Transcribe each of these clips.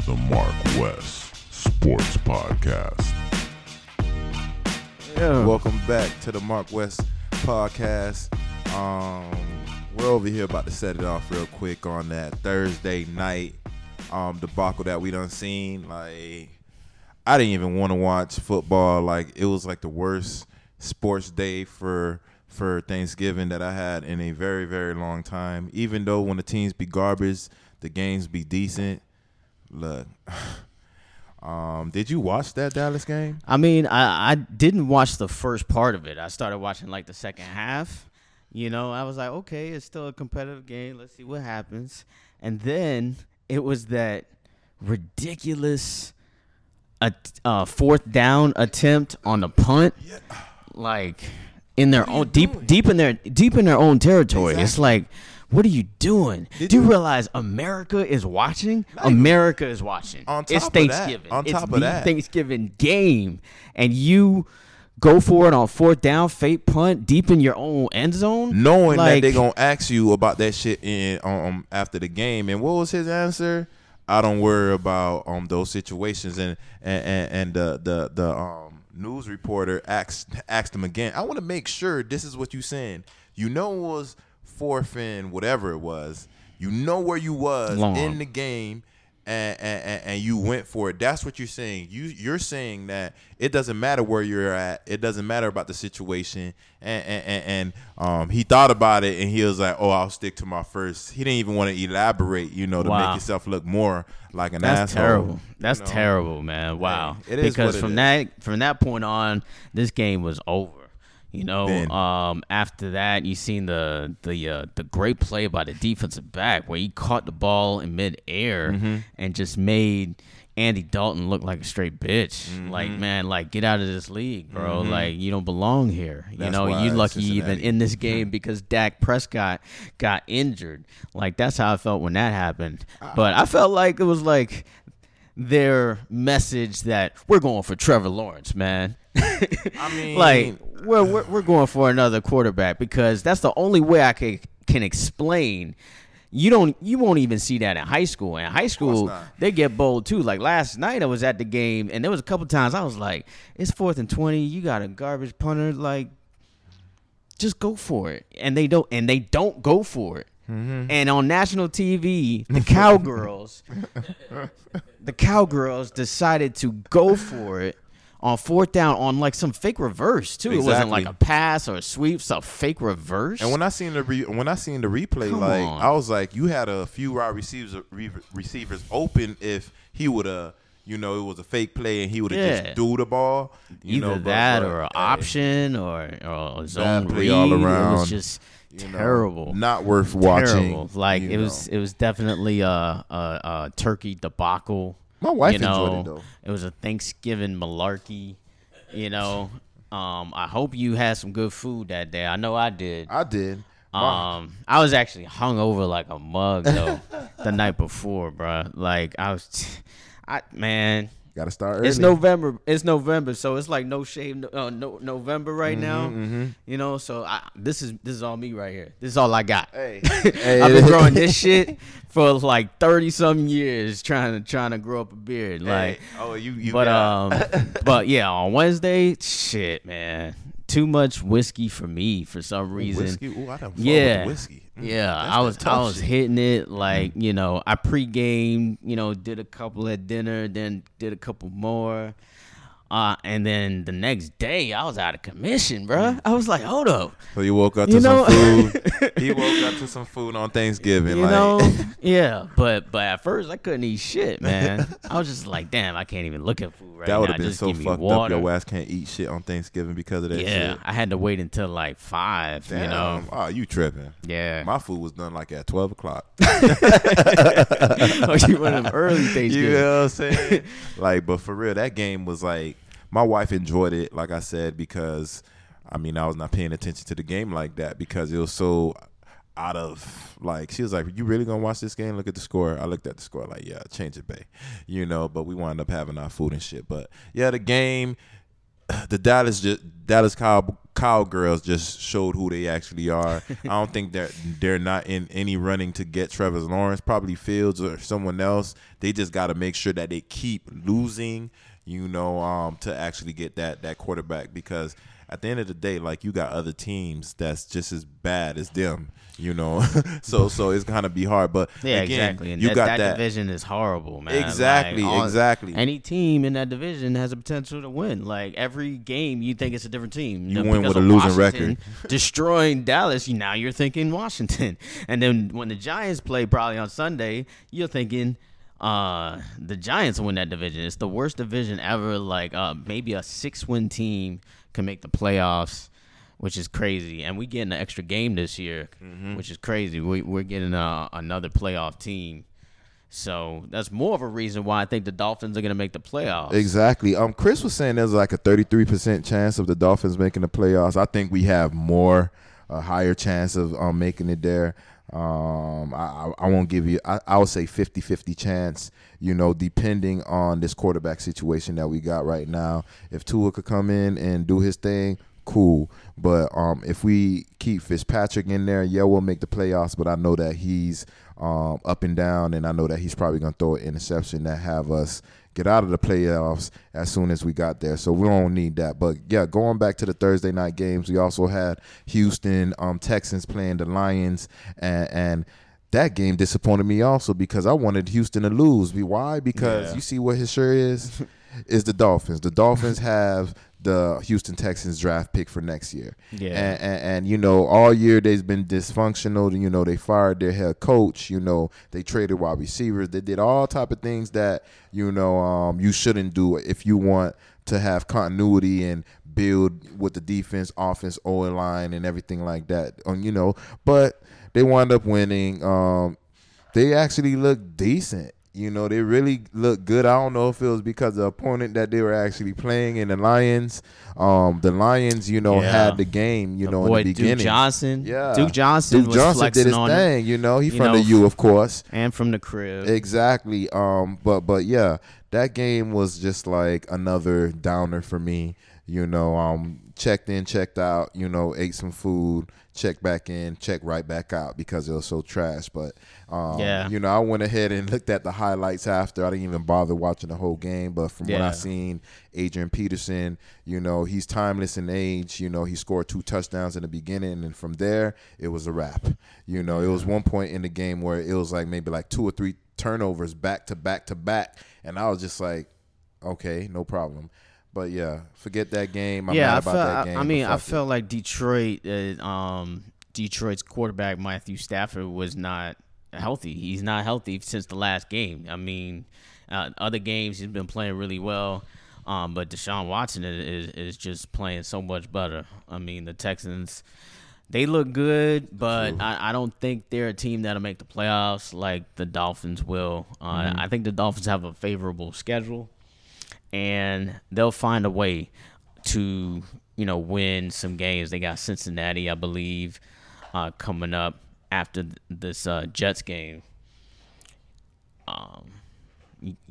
to the Mark West Sports Podcast. Yeah. Welcome back to the Mark West podcast. Um, we're over here about to set it off real quick on that Thursday night um, debacle that we done seen. Like, I didn't even want to watch football. Like, it was like the worst sports day for for Thanksgiving that I had in a very very long time. Even though when the teams be garbage, the games be decent. Look. Um, did you watch that Dallas game? I mean, I, I didn't watch the first part of it. I started watching like the second half. You know, I was like, okay, it's still a competitive game. Let's see what happens. And then it was that ridiculous uh, uh, fourth down attempt on the punt, like in their own deep deep in their deep in their own territory. It's like. What are you doing? Did Do you you- realize America is watching? America is watching. On it's top of that- Thanksgiving. on it's top of the that. Thanksgiving game, and you go for it on fourth down, fake punt, deep in your own end zone, knowing that they're gonna ask you about that shit in um after the game. And what was his answer? I don't worry about um those situations. And and and, and the the the um news reporter asked asked him again. I want to make sure this is what you saying. You know it was fourth and whatever it was. You know where you was Long. in the game. And, and, and- you went for it. That's what you're saying. You you're saying that it doesn't matter where you're at. It doesn't matter about the situation. And and, and, and um, he thought about it and he was like, "Oh, I'll stick to my first. He didn't even want to elaborate, you know, to Wow. make yourself look more like an asshole. That's asshole. terrible. That's you know? terrible, man. Wow. it is because from is. that from that point on, this game was over. You know, um, after that, you seen the the uh, the great play by the defensive back where he caught the ball in midair Mm-hmm. and just made Andy Dalton look like a straight bitch. Mm-hmm. Like, man, like get out of this league, bro. Like, you don't belong here. you know, you lucky even in this game because Dak Prescott got injured. Like that's how I felt when that happened. Ah. But I felt like it was like their message that we're going for Trevor Lawrence, man. I mean, like we're, we're we're going for another quarterback because that's the only way I can can explain. You don't you won't even see that in high school. In high school, they get bold too. Like last night I was at the game and there was a couple times I was like, it's fourth and twenty, you got a garbage punter, like just go for it. And they don't and they don't go for it. And on national TV, the cowgirls the cowgirls decided to go for it on fourth down on like some fake reverse too. It wasn't like a pass or a sweep, it's a fake reverse. And when I seen the re- when I seen the replay, Come like on. I was like, you had a few wide receivers re- receivers open if he would have, you know, it was a fake play and he would have Yeah. just do the ball. You Either know, that but, or an option or, or a zone play read. all It was just you know, terrible. not worth watching. Terrible. Like it was it was definitely a, a, a turkey debacle. My wife you know, enjoyed it, though. It was a Thanksgiving malarkey. You know, um, I hope you had some good food that day. I know I did. I did. My- Um, I was actually hung over like a mug though the night before, bro. Like I was, I man, Gotta start early. it's November. It's November, so it's like no shave, uh, no November right Mm-hmm, now. You know, so I, this is this is all me right here. This is all I got. Hey, hey, I've been growing this shit for like thirty some years, trying to trying to grow up a beard. Like, Hey, oh, you, you but got- um, but yeah, on Wednesday, shit, man, too much whiskey for me for some reason. whiskey. Ooh, I done fuck Yeah, with whiskey. Mm, yeah. I was I was shit. hitting it like you know I pregame, you know, did a couple at dinner, then did a couple more. Uh, and then the next day, I was out of commission, bruh. Mm. I was like, hold up, So you woke up to You know- some food. he woke up to some food on Thanksgiving. you like, know? yeah, but but at first I couldn't eat shit, man. I was just like, damn, I can't even look at food right that now. would have been Just so fucked water. up. Your ass can't eat shit on Thanksgiving because of that Yeah, shit. I had to wait until like five. Damn. You know? Oh, you tripping. Yeah. My food was done like at 12 o'clock. oh, you one of them early Thanksgiving. You know what I'm saying? like, but for real, that game was like my wife enjoyed it, like I said, because I mean I was not paying attention to the game like that because it was so out of like she was like, "You really gonna watch this game? Look at the score." I looked at the score like, "Yeah, change it, bay," you know. But we wound up having our food and shit. But yeah, the game, the Dallas just Dallas Cow- cowgirls just showed who they actually are. I don't think that they're, they're not in any running to get Trevor Lawrence, probably Fields or someone else. They just got to make sure that they keep losing, you know, um, to actually get that that quarterback because at the end of the day, like you got other teams that's just as bad as them, you know. so so it's gonna be hard. But Yeah, again, exactly. And you that, got that, that. division is horrible, man. Exactly, Like, all- exactly. Any team in that division has a potential to win. Like every game, you think it's a different team. You know, win with a losing Washington record. destroying Dallas. You now you're thinking Washington, and then when the Giants play probably on Sunday, you're thinking. Uh, the Giants win that division. It's the worst division ever. Like, uh, maybe a six-win team can make the playoffs, which is crazy. And we getting an extra game this year, Mm-hmm. which is crazy. We, we're getting uh, another playoff team. So that's more of a reason why I think the Dolphins are going to make the playoffs. Exactly. Um, Chris was saying there's like a 33% chance of the Dolphins making the playoffs. I think we have more, a higher chance of um, making it there. Um, I, I, won't give you, I, I would say 50 50 chance, you know, depending on this quarterback situation that we got right now. If Tua could come in and do his thing, cool. But um, if we keep Fitzpatrick in there, yeah, we'll make the playoffs. But I know that he's um, up and down, and I know that he's probably gonna throw an interception that have us get out of the playoffs as soon as we got there. So we don't need that. But yeah, going back to the Thursday night games, we also had Houston um, Texans playing the Lions, and, and that game disappointed me also because I wanted Houston to lose. Be- Why? Because Yeah. you see what his shirt is. is the Dolphins. The Dolphins have the Houston Texans draft pick for next year. Yeah. And, and, and you know, all year they've been dysfunctional. You know, they fired their head coach. You know, they traded wide receivers. They did all type of things that you know um, you shouldn't do if you want to have continuity and build with the defense, offense, O line, and everything like that. Um, you know, but they wound up winning. Um, they actually look decent. You know, they really look good. I don't know if it was because the opponent that they were actually playing in the Lions. Um, the Lions, you know, Yeah. had the game. You The know, boy in the beginning. Duke Johnson. Yeah, Duke Johnson Duke was Johnson flexing did his on thing. You know, he You from know, the U, of course. and from the crib. Exactly. Um, but but yeah, that game was just like another downer for me. You know, um, checked in, checked out. You know, ate some food, checked back in, check right back out because it was so trash. But um, Yeah. you know, I went ahead and looked at the highlights after. I didn't even bother watching the whole game. But from what I seen, Adrian Peterson, you know, he's timeless in age. You know, he scored two touchdowns in the beginning, and from there, it was a wrap. You know, it was one point in the game where it was like maybe like two or three turnovers back to back to back, and I was just like, okay, no problem. But yeah, forget that game. I'm yeah, mad I about felt. game. I mean, I fuck it. felt like Detroit. Uh, um, Detroit's quarterback Matthew Stafford was not healthy. He's not healthy since the last game. I mean, uh, other games he's been playing really well. Um, but Deshaun Watson is, is is just playing so much better. I mean, the Texans, they look good, but I, I don't think they're a team that'll make the playoffs like the Dolphins will. Uh, Mm-hmm. I think the Dolphins have a favorable schedule and they'll find a way to you know win some games. They got Cincinnati, I believe, uh, coming up after th- this uh, Jets game. Um,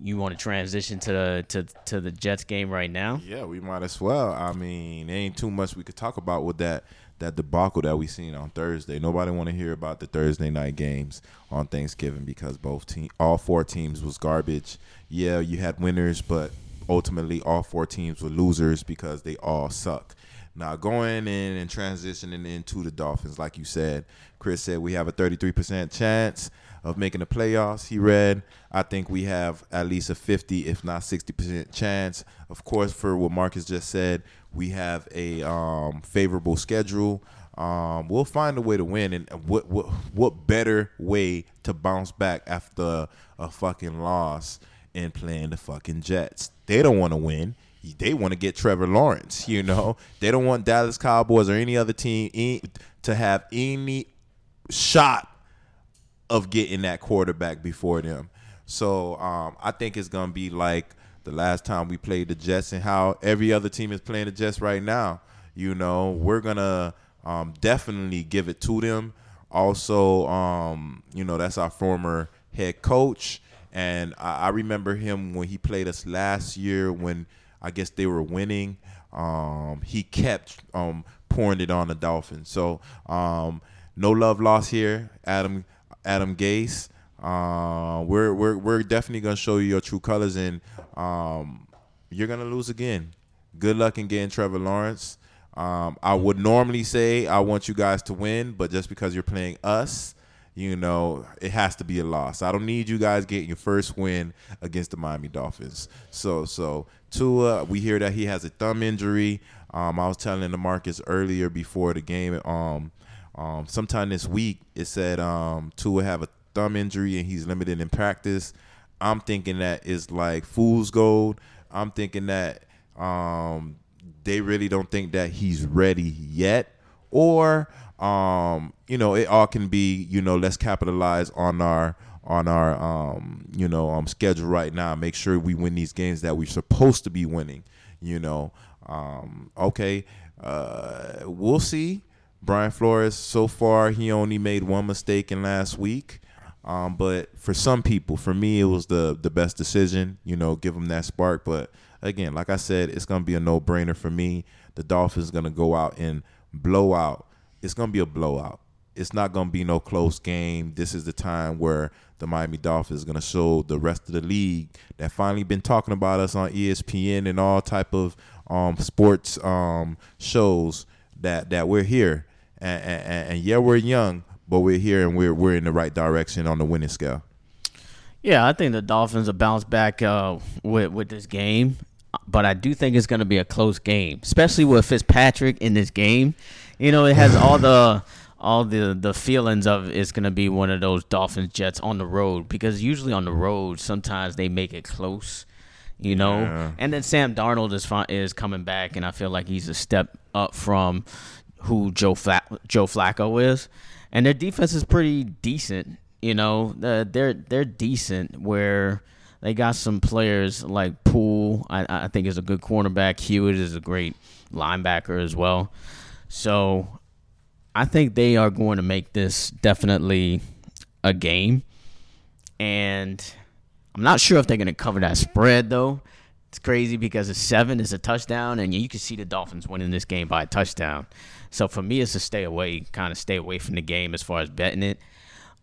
you, want to transition to the to to the Jets game right now? Yeah, we might as well. I mean, there ain't too much we could talk about with that that debacle that we seen on Thursday. Nobody want to hear about the Thursday night games on Thanksgiving because both team, all four teams was garbage. Yeah, you had winners, but ultimately all four teams were losers because they all suck. Now going in and transitioning into the Dolphins, like you said, Chris said we have a 33% chance of making the playoffs. He read, I think we have at least a 50, if not 60% chance. Of course, for what Marcus just said, we have a um, favorable schedule. Um, we'll find a way to win, and what what what better way to bounce back after a fucking loss and playing the fucking Jets? They don't want to win. They want to get Trevor Lawrence. You know, they don't want Dallas Cowboys or any other team to have any shot of getting that quarterback before them. So um, I think it's gonna be like the last time we played the Jets and how every other team is playing the Jets right now. You know, we're gonna um, definitely give it to them. Also, um, you know, that's our former head coach, and I, I remember him when he played us last year when I guess they were winning, um, he kept um, pouring it on the Dolphins. So um, no love lost here, Adam Adam Gase. Uh, we're we're we're definitely gonna show you your true colors, and um, you're gonna lose again. Good luck in getting Trevor Lawrence. Um, I would normally say I want you guys to win, but just because you're playing us, you know, it has to be a loss. I don't need you guys getting your first win against the Miami Dolphins. So, so Tua, we hear that he has a thumb injury. Um, I was telling the Marcus earlier before the game. Um, um, sometime this week, it said um, Tua have a thumb injury and he's limited in practice. I'm thinking that is like fool's gold. I'm thinking that um, they really don't think that he's ready yet, or um, you know, it all can be, you know, let's capitalize on our on our um, you know, um schedule right now. Make sure we win these games that we're supposed to be winning. You know, um, okay, uh, we'll see. Brian Flores, so far, he only made one mistake in last week. Um, but for some people, for me, it was the the best decision. You know, give him that spark. But again, like I said, it's gonna be a no brainer for me. The Dolphins gonna go out and blow out. It's gonna be a blowout. It's not gonna be no close game. This is the time where the Miami Dolphins is gonna show the rest of the league that finally been talking about us on ESPN and all type of um, sports um, shows that that we're here. And, and, and yeah, we're young, but we're here and we're we're in the right direction on the winning scale. Yeah, I think the Dolphins will bounce back uh, with with this game, but I do think it's going to be a close game, especially with Fitzpatrick in this game. You know, it has all the all the the feelings of it's going to be one of those Dolphins Jets on the road because usually on the road sometimes they make it close. You know, Yeah. and then Sam Darnold is is coming back, and I feel like he's a step up from who Joe Fla- Joe Flacco is, and their defense is pretty decent. You know, uh, they're they're decent where they got some players like Poole. I, I think is a good cornerback. Hewitt is a great linebacker as well. So I think they are going to make this definitely a game, and I'm not sure if they're going to cover that spread though. It's crazy because a seven is a touchdown, and you can see the Dolphins winning this game by a touchdown. So for me, it's a stay away, kind of stay away from the game as far as betting it.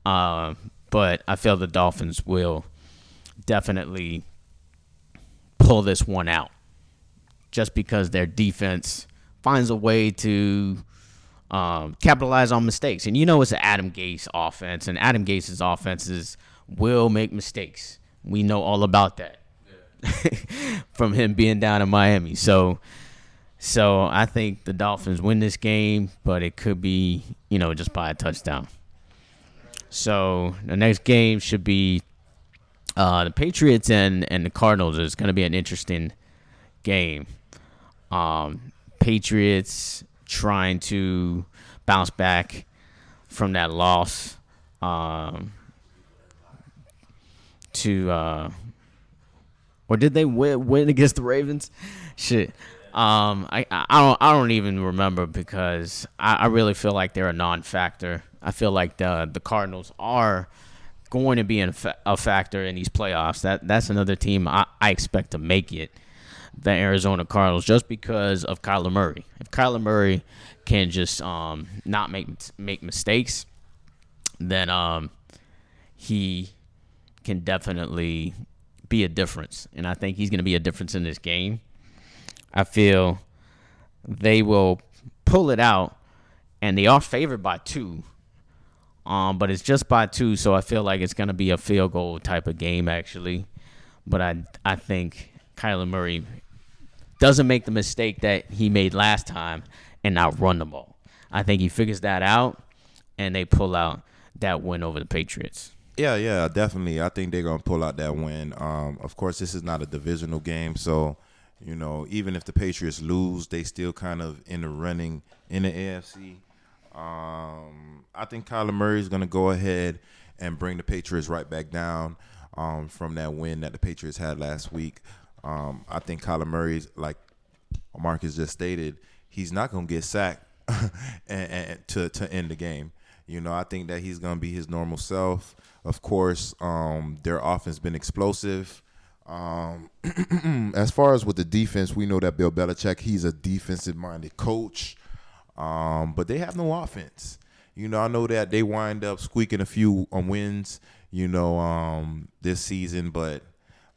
Um, but I feel the Dolphins will definitely pull this one out, just because their defense finds a way to um, capitalize on mistakes. And you know it's an Adam Gase offense, and Adam Gase's offenses will make mistakes. We know all about that from him being down in Miami. So, so I think the Dolphins win this game, but it could be you know just by a touchdown. So the next game should be uh, the Patriots and and the Cardinals. is going to be an interesting game. Um, Patriots trying to bounce back from that loss um, to uh, or did they win, win against the Ravens? Shit. Um, I, I don't I don't even remember because I, I really feel like they're a non-factor. I feel like the the Cardinals are going to be a factor in these playoffs. That that's another team I, I expect to make it. The Arizona Cardinals, just because of Kyler Murray. If Kyler Murray can just um not make make mistakes, then um he can definitely be a difference, and I think he's going to be a difference in this game. I feel they will pull it out, and they are favored by two. Um, but it's just by two, so I feel like it's going to be a field goal type of game, actually. But I, I think Kyler Murray doesn't make the mistake that he made last time and not run the ball. I think he figures that out, and they pull out that win over the Patriots. Yeah, yeah, definitely. I think they're gonna pull out that win. Um, of course, this is not a divisional game, so you know, even if the Patriots lose, they still kind of in the running in the AFC. Um, I think Kyler Murray is gonna go ahead and bring the Patriots right back down um, from that win that the Patriots had last week. Um, I think Kyler Murray's like Marcus just stated, he's not gonna get sacked and, and to to end the game. You know, I think that he's gonna be his normal self. Of course, um, their offense been explosive. Um, as far as with the defense, we know that Bill Belichick, he's a defensive minded coach. Um, but they have no offense. You know, I know that they wind up squeaking a few um, wins, you know, um, this season, but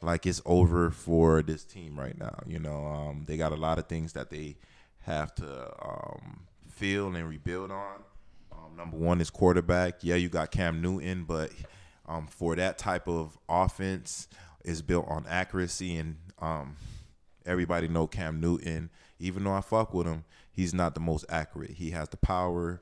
like it's over for this team right now. You know, um, they got a lot of things that they have to um, feel and rebuild on. Um, number one is quarterback. Yeah, you got Cam Newton, but um, for that type of offense, is built on accuracy and um, everybody know Cam Newton. Even though I fuck with him, he's not the most accurate. He has the power,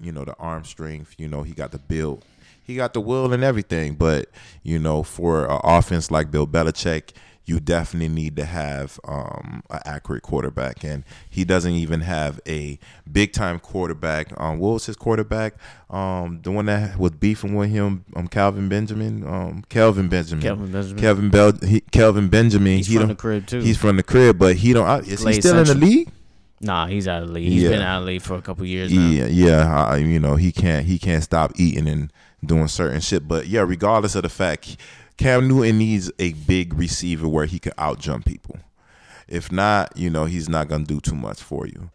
you know, the arm strength. You know, he got the build, he got the will and everything. But you know, for an offense like Bill Belichick, you definitely need to have um, an accurate quarterback, and he doesn't even have a big time quarterback. Um, what was his quarterback? Um, the one that was beefing with him, um, Calvin Benjamin, um, Kelvin Benjamin, Kelvin Benjamin. Kelvin Bel, he, Kelvin Benjamin. He's he from the crib too. He's from the crib, but he don't. uh, Is he Slade still in the league? nah, he's out of the league. He's Yeah. been out of the league for a couple years now. Yeah, yeah. I, you know, he can't he can't stop eating and doing certain shit. But yeah, regardless of the fact, Cam Newton needs a big receiver where he can out jump people. If not, you know, he's not gonna do too much for you.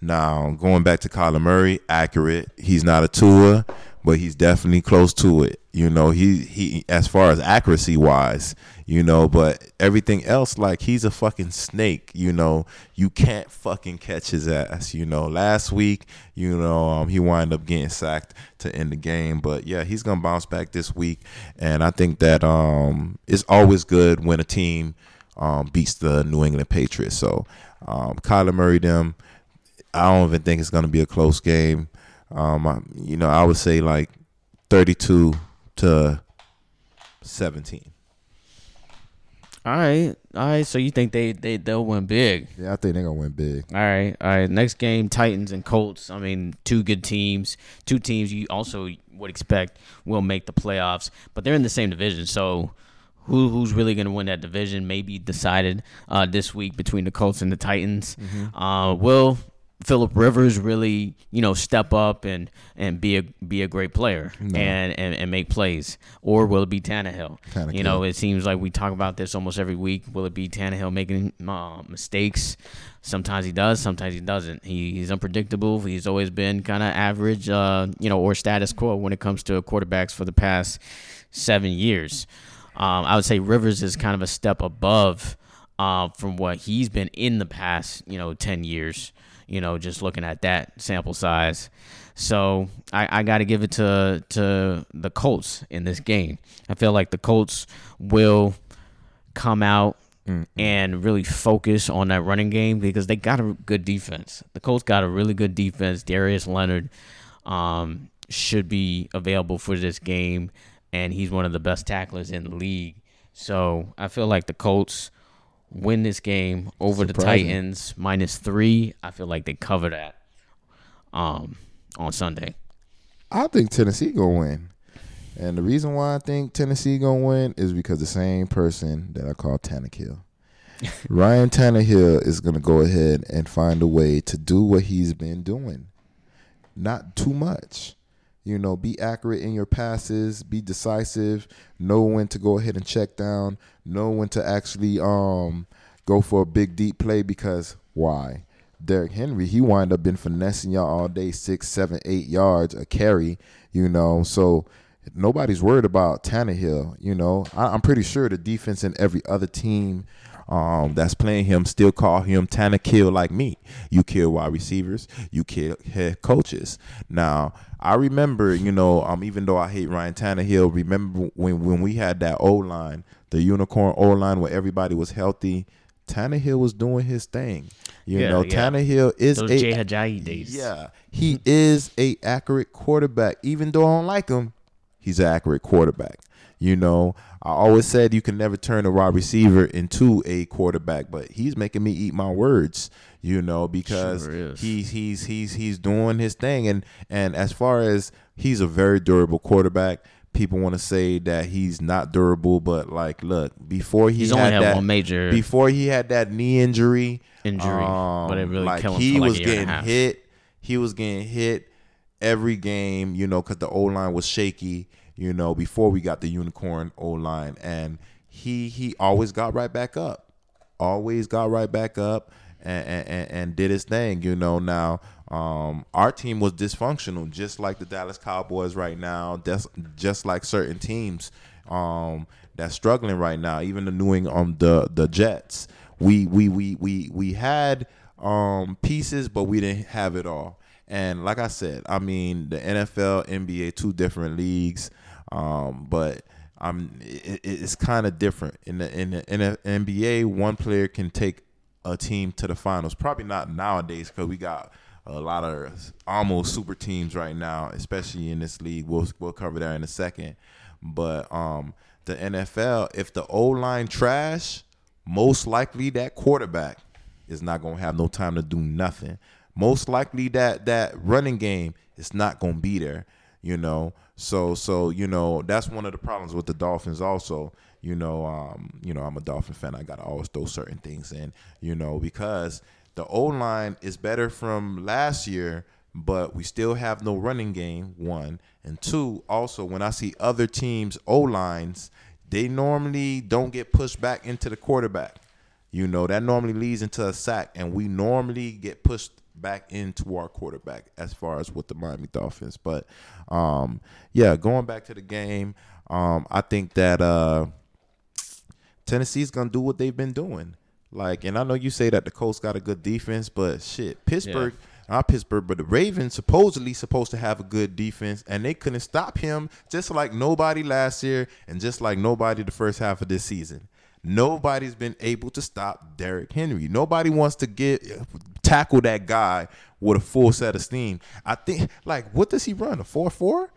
Now, going back to Kyler Murray, accurate. He's not a Tua, but he's definitely close to it. You know, he he as far as accuracy wise, you know, but everything else, like he's a fucking snake. You know, you can't fucking catch his ass. You know, last week, you know, um, he wound up getting sacked to end the game, but yeah, he's gonna bounce back this week, and I think that um, it's always good when a team um, beats the New England Patriots. So, um, Kyler Murray, them. I don't even think it's going to be a close game. Um, I, you know, I would say like 32 to 17. All right, all right. So you think they they they'll win big? Yeah, I think they're going to win big. All right, all right. Next game, Titans and Colts. I mean, two good teams. Two teams you also would expect will make the playoffs, but they're in the same division. So, who who's really going to win that division may be decided uh, this week between the Colts and the Titans. Uh, will Philip Rivers really, you know, step up and and be a be a great player and, and and make plays, or will it be Tannehill? Tannehill. You know, it seems like we talk about this almost every week. Will it be Tannehill making uh, mistakes? Sometimes he does, sometimes he doesn't. He, he's unpredictable. He's always been kind of average, uh, you know, or status quo when it comes to quarterbacks for the past seven years. Um, I would say Rivers is kind of a step above uh, from what he's been in the past, you know, 10 years, you know, just looking at that sample size. So I, I got to give it to to the Colts in this game. I feel like the Colts will come out and really focus on that running game because they got a good defense. The Colts got a really good defense. Darius Leonard um, should be available for this game, and he's one of the best tacklers in the league. So I feel like the Colts win this game over the Titans minus three. I feel like they cover that um, on Sunday. I think Tennessee going to win. And the reason why I think Tennessee going to win is because the same person that I call Tannehill. Ryan Tannehill is going to go ahead and find a way to do what he's been doing. Not too much. You know, be accurate in your passes, be decisive, know when to go ahead and check down, know when to actually um go for a big deep play because why? Derrick Henry, he wind up been finessing y'all all day, six, seven, eight yards a carry, you know. So nobody's worried about Tannehill, you know. I, I'm pretty sure the defense in every other team um, that's playing him still call him Tanner Tannehill like me. You kill wide receivers, you kill head coaches. Now, I remember, you know, um, even though I hate Ryan Tannehill, remember when when we had that O line, the unicorn O line where everybody was healthy. Tannehill was doing his thing. You Yeah, know, yeah. Tannehill is Those a Jay Ajayi days. yeah, he is a accurate quarterback. Even though I don't like him, he's an accurate quarterback. You know, I always said you can never turn a wide receiver into a quarterback, but he's making me eat my words. You know, because Sure he's he's he's he's doing his thing, and and as far as he's a very durable quarterback. People want to say that he's not durable, but like, look, before he He's had only had that, one major before he had that knee injury, injury, um, but it really like killed him he like was getting hit. He was getting hit every game, you know, because the O line was shaky, you know, before we got the unicorn O line, and he he always got right back up, always got right back up and and, and did his thing. You know now. Um, our team was dysfunctional, just like the Dallas Cowboys right now. Just, just like certain teams um, that's struggling right now. Even the New England, um, the the Jets. We we we we we had um, pieces, but we didn't have it all. And like I said, I mean the NFL, NBA, two different leagues, um, but um, it, it's kind of different in the in the, in the NBA. One player can take a team to the finals. Probably not nowadays because we got a lot of almost super teams right now, especially in this league. We'll we'll cover that in a second. But um, the NFL, if the O line trash, most likely that quarterback is not gonna have no time to do nothing. Most likely that that running game is not gonna be there. You know, so so you know that's one of the problems with the Dolphins also. You know, um, you know I'm a Dolphin fan. I gotta always throw certain things in. You know because the O line is better from last year, but we still have no running game. One and two. Also, when I see other teams O lines, they normally don't get pushed back into the quarterback. You know that normally leads into a sack, and we normally get pushed back into our quarterback as far as with the Miami Dolphins. But um, yeah, going back to the game, um, I think that uh, Tennessee's gonna do what they've been doing. Like, and I know you say that the Colts got a good defense, but shit, Pittsburgh. Not Pittsburgh, but the Ravens supposedly supposed to have a good defense, and they couldn't stop him, just like nobody last year, and just like nobody the first half of this season. Nobody's been able to stop Derrick Henry. Nobody wants to get tackle that guy with a full set of steam. I think like what does he run? A four four?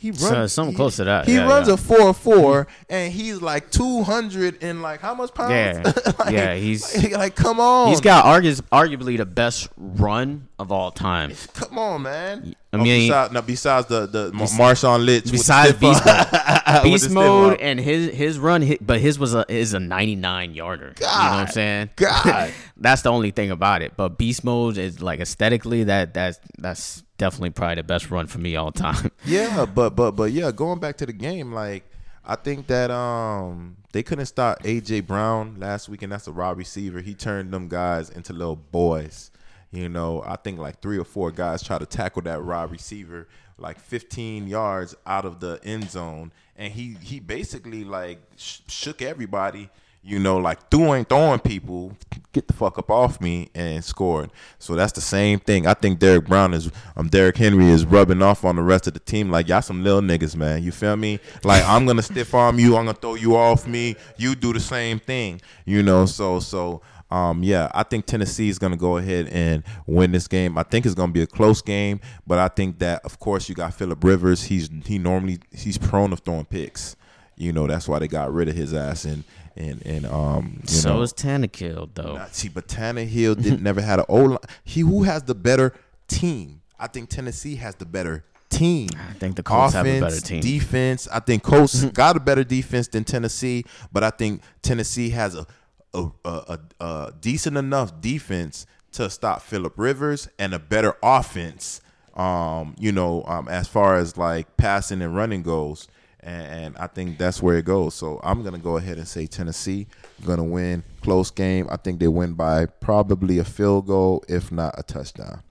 He runs So, something he- close to that. He Yeah, runs yeah. a four four, and he's like two hundred and like how much pounds? Yeah. Like- Yeah, he's- like, like, come on. He's got argus, arguably the best run of all time. Come on, man. I Oh, mean- besides, no, besides the the Marshawn Lynch, Besides stiff beast mode, beast mode, and his his run, hit, but his was a is a 99 yarder. you know what I'm saying? God. that's the only thing about it. But beast mode is like aesthetically that that's that's definitely probably the best run for me all time. Yeah, but but but yeah, going back to the game, like I think that um they couldn't stop AJ Brown last week, and that's a raw receiver. He turned them guys into little boys. You know, I think like three or four guys try to tackle that raw receiver like 15 yards out of the end zone, and he he basically like sh- shook everybody. You know, like throwing throwing people, get the fuck up off me and scored. So that's the same thing. I think Derek Brown is um Derrick Henry is rubbing off on the rest of the team. Like y'all some little niggas, man. You feel me? Like I'm gonna stiff arm you, I'm gonna throw you off me. You do the same thing. You know, so so um, yeah, I think Tennessee is going to go ahead and win this game. I think it's going to be a close game, but I think that, of course, you got Philip Rivers. He's he normally he's prone to throwing picks. You know, that's why they got rid of his ass and and and um. You so know, is Tannehill though. Nah, see, but Tannehill didn't never had an O line. He who has the better team. I think Tennessee has the better team. I think the Colts have a better Offense, team. Defense. I think Colts got a better defense than Tennessee, but I think Tennessee has a a, a, a, a decent enough defense to stop Philip Rivers and a better offense. Um, you know, um, as far as like passing and running goes. And, and I think that's where it goes. So I'm gonna go ahead and say Tennessee gonna win close game. I think they win by probably a field goal, if not a touchdown.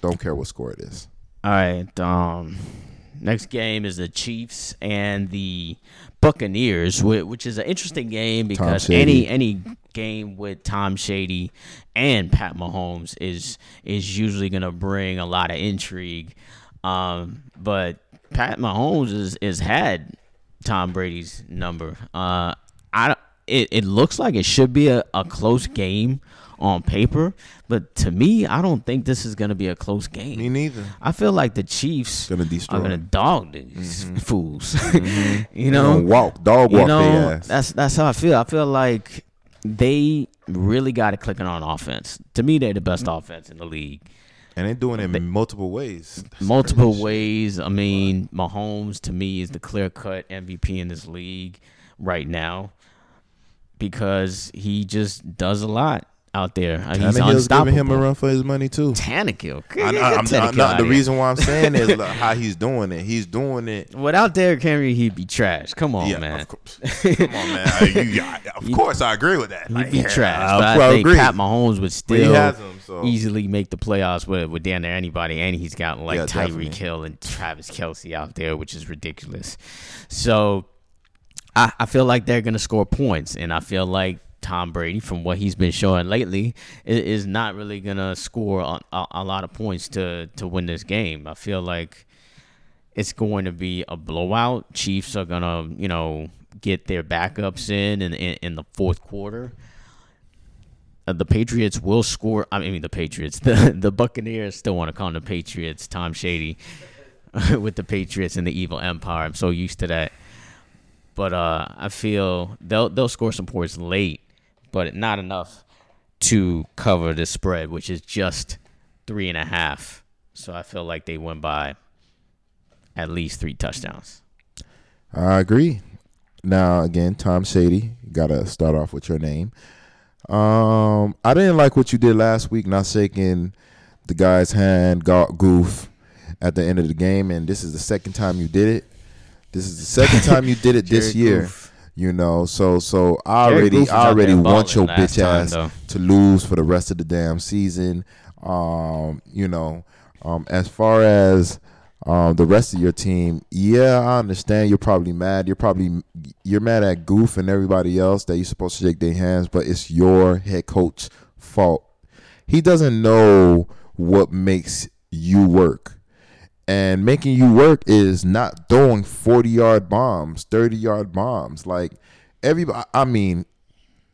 Don't care what score it is. All right. Um, next game is the Chiefs and the Buccaneers, which is an interesting game because any any game with Tom Shady and Pat Mahomes is is usually gonna bring a lot of intrigue. Um, but Pat Mahomes is is had Tom Brady's number. Uh, I it, it looks like it should be a, a close game on paper, but to me, I don't think this is gonna be a close game. Me neither. I feel like the Chiefs Gonna destroy are gonna dog these mm-hmm. fools. Mm-hmm. you Gonna know, walk dog you walk know their ass. that's that's how I feel. I feel like they really got it clicking on offense. To me, they're the best mm-hmm. offense in the league. And they're doing it in multiple ways. That's Multiple ways. I mean, Mahomes to me is the clear cut MVP in this league right now because he just does a lot. Out there. Uh, He's Tannehill's giving him a run for his money too. Tannehill. I, I, I'm, I'm not, the reason why I'm saying is like, how he's doing it. He's doing it. Without Derrick Henry, he'd be trash. Come on, yeah, man. Of course. Come on, man. I- you- I- of course, I agree with that. He'd Like, be yeah, trash. I- but I think agree. Pat Mahomes would still him, so easily make the playoffs with with damn near anybody, and he's got like Yeah, Tyreek. Hill and Travis Kelce out there, which is ridiculous. So I, I feel like they're gonna score points, and I feel like Tom Brady, from what he's been showing lately, is not really gonna score a, a, a lot of points to to win this game. I feel like it's going to be a blowout. Chiefs are gonna, you know, get their backups in in, in, in the fourth quarter. Uh, the Patriots will score. I mean, the Patriots. The the Buccaneers still want to call them the Patriots. Tom Shady with the Patriots and the evil empire. I'm so used to that. But uh, I feel they'll they'll score some points late, but not enough to cover the spread, which is just three and a half. So I feel like they win by at least three touchdowns. I agree. Now again, Tom Shady, you gotta start off with your name. Um, I didn't like what you did last week, not shaking the guy's hand, go- goof, at the end of the game, and this is the second time you did it. This is the second time you did it this year. Goff. You know, so so I already I already want your bitch time, ass though. to lose for the rest of the damn season. Um, you know, um, as far as um, the rest of your team, yeah, I understand. You're probably mad. You're probably you're mad at Goof and everybody else that you're supposed to shake their hands, but it's your head coach fault. He doesn't know what makes you work. And making you work is not throwing 40 yard bombs, 30 yard bombs. Like everybody, I mean,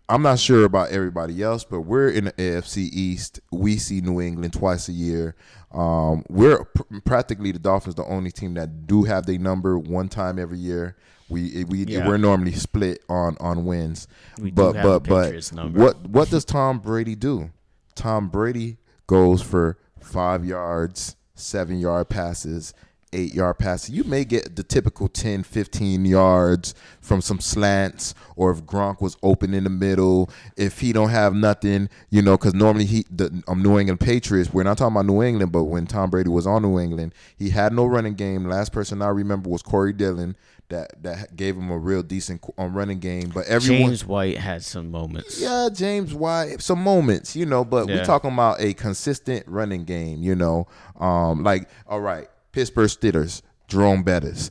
I'm not sure about everybody else, but we're in the AFC East. We see New England twice a year. Um, we're pr- practically the Dolphins, the only team that do have their number one time every year. We we Yeah. we're normally split on on wins, We do but have but but number. what what does Tom Brady do? Tom Brady goes for five yards, seven yard passes, eight yard passes. You may get the typical 10, 15 yards from some slants, or if Gronk was open in the middle. If he don't have nothing, you know, because normally he the um, New England Patriots. We're not talking about New England, but when Tom Brady was on New England, he had no running game. Last person I remember was Corey Dillon. That, that gave him a real decent um, running game, but everyone James White had some moments. yeah, James White, some moments, you know, but Yeah. we're talking about a consistent running game, you know. Um, like, all right, Pittsburgh Steelers, Jerome Bettis,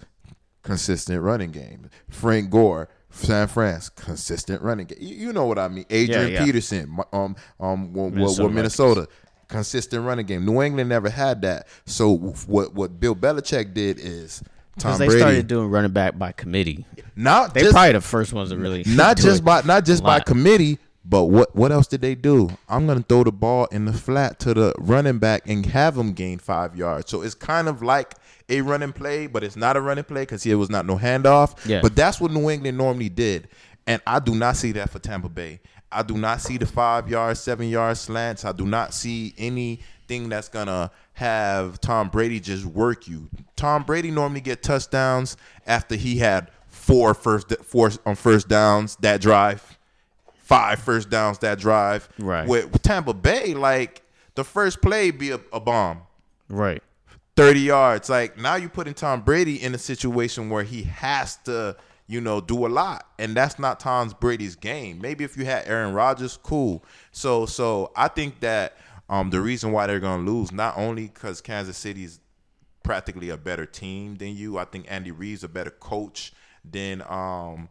consistent running game. Frank Gore, San Fran, consistent running game. You, you know what I mean. Adrian yeah. Peterson, um, um, with Minnesota Minnesota, Minnesota consistent running game. New England never had that. So what what Bill Belichick did is Tom Because they Brady, started doing running back by committee. not They just probably the first ones to really not just by not just by committee, but what what else did they do? I'm gonna throw the ball in the flat to the running back and have him gain five yards. So it's kind of like a running play, but it's not a running play because it was not no handoff. Yeah. But that's what New England normally did, and I do not see that for Tampa Bay. I do not see the five yard, seven yard slants. I do not see anything that's gonna have Tom Brady just work you. Tom Brady normally get touchdowns after he had four first four on first downs that drive, five first downs that drive. Right. With, Tampa Bay, like the first play be a, a bomb. Right. 30 yards. Like now you're putting Tom Brady in a situation where he has to, you know, do a lot. And that's not Tom Brady's game. Maybe if you had Aaron Rodgers, cool. So so I think that um the reason why they're gonna lose, not only because Kansas City's practically a better team than you. I think Andy Reid's a better coach than um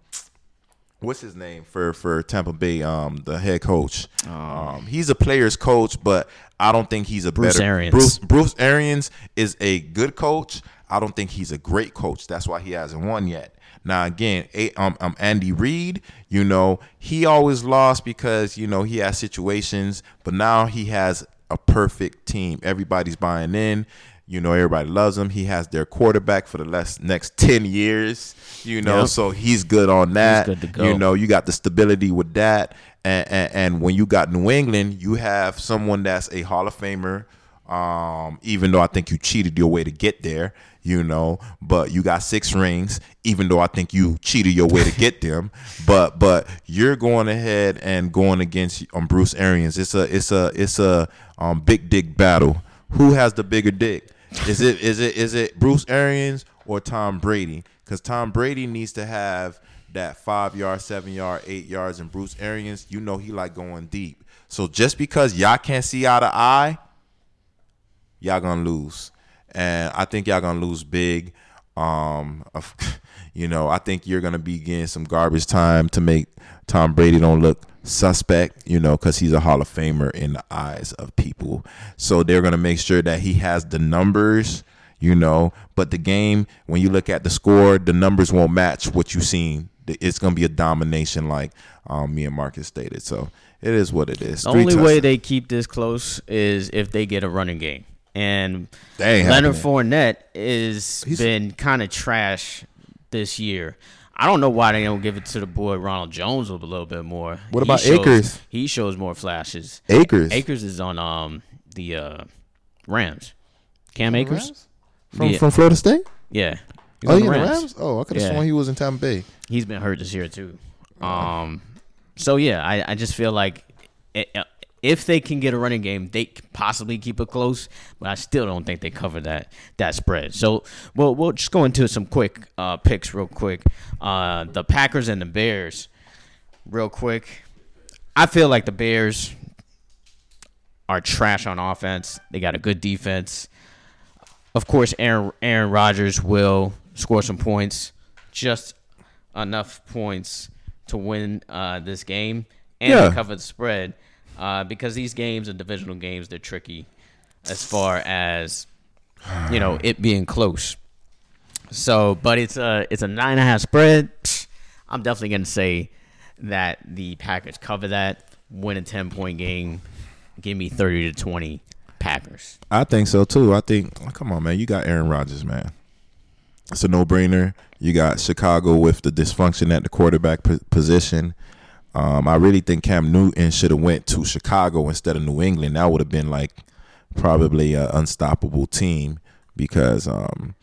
what's his name for for Tampa Bay, um, the head coach. Um, he's a player's coach, but I don't think he's a Bruce better Arians. Bruce Bruce Arians is a good coach. I don't think he's a great coach. That's why he hasn't won yet. Now again, a, um, um, Andy Reid, you know, he always lost because you know he has situations, but now he has a perfect team. Everybody's buying in. You know, everybody loves him. He has their quarterback for the last, next ten years. You know, Yep. so he's good on that. good to go. You know, you got the stability with that, and, and, and when you got New England, you have someone that's a Hall of Famer, Um, even though I think you cheated your way to get there, you know, but you got six rings, even though I think you cheated your way to get them. But but you're going ahead and going against um, Bruce Arians. It's a it's a it's a um, big dick battle. Who has the bigger dick? Is it is it is it Bruce Arians or Tom Brady? Because Tom Brady needs to have that five yard, seven yard, eight yards, and Bruce Arians, you know he like going deep. So just because y'all can't see eye to eye, y'all gonna lose, and I think y'all gonna lose big. Um, you know, I think you're gonna be getting some garbage time to make Tom Brady don't look suspect, you know, because he's a Hall of Famer in the eyes of people. So they're gonna make sure that he has the numbers, you know. But the game, when you look at the score, the numbers won't match what you've seen. It's gonna be a domination, like um, me and Marcus stated. So it is what it is. The Three only way they keep this close is if they get a running game. And They Leonard happening. Fournette is He's- been kind of trash this year. I don't know why they don't give it to the boy Ronald Jones a little bit more. What He about shows- Akers? He shows more flashes. Akers. Akers is on um the uh, Rams. Cam Akers? Rams? from Yeah. from Florida State. Yeah. He's Oh, on the the Rams. Oh, I could have Yeah. sworn he was in Tampa Bay. He's been hurt this year too. Um, so yeah, I, I just feel like i- if they can get a running game, they possibly keep it close. But I still don't think they cover that that spread. So we'll we'll just go into some quick uh, picks real quick. Uh, the Packers and the Bears, real quick. I feel like the Bears are trash on offense. They got a good defense. Of course, Aaron Aaron Rodgers will score some points, just enough points to win uh, this game and Yeah. cover the spread. Uh, because these games and divisional games, they're tricky as far as you know it being close. So, but it's a it's a nine and a half spread. I'm definitely gonna say that the Packers cover that, win a ten point game, give me thirty to twenty Packers. I think so too. I think, come on, man, you got Aaron Rodgers, man. It's a no brainer. You got Chicago with the dysfunction at the quarterback position. Um, I really think Cam Newton should have went to Chicago instead of New England. That would have been like probably an unstoppable team because, um,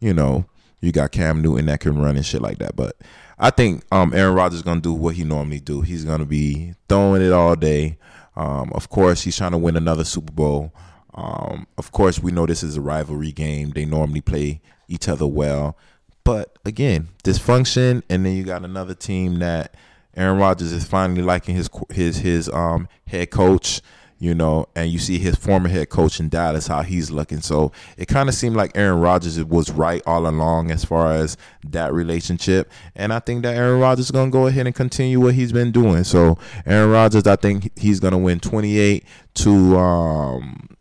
you know, you got Cam Newton that can run and shit like that. But I think um, Aaron Rodgers is gonna do what he normally do. He's gonna be throwing it all day. Um, of course, he's trying to win another Super Bowl. Um, of course, we know this is a rivalry game. They normally play each other well. But again, dysfunction, and then you got another team that Aaron Rodgers is finally liking his his his um head coach, you know, and you see his former head coach in Dallas how he's looking. So it kind of seemed like Aaron Rodgers was right all along as far as that relationship, and I think that Aaron Rodgers is gonna go ahead and continue what he's been doing. So Aaron Rodgers, I think he's gonna win twenty eight to um,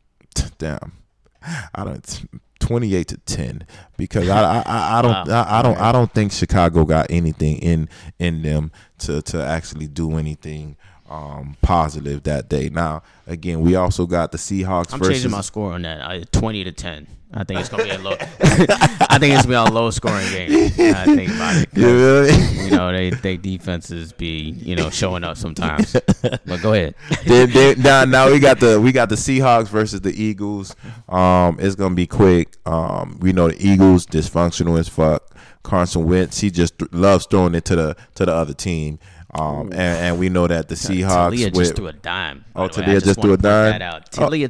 damn, I don't. 28 to 10 because I I, I, don't Wow. I, I don't I don't think Chicago got anything in in them to to actually do anything um positive that day. Now again, we also got the Seahawks I'm versus changing my score on that. I, Twenty to ten. I think it's gonna be a low. I think it's gonna be a low scoring game. I think about it. You me? You know, they they defenses be you know showing up sometimes. But go ahead. then, then, now, now we got the we got the Seahawks versus the Eagles. Um, it's gonna be quick. Um, we know the Eagles dysfunctional as fuck. Carson Wentz, he just th- loves throwing it to the to the other team. Um, and, and we know that the Seahawks Talia with just threw a dime. Oh. Talia just wanna threw a dime? Out. Oh. Talia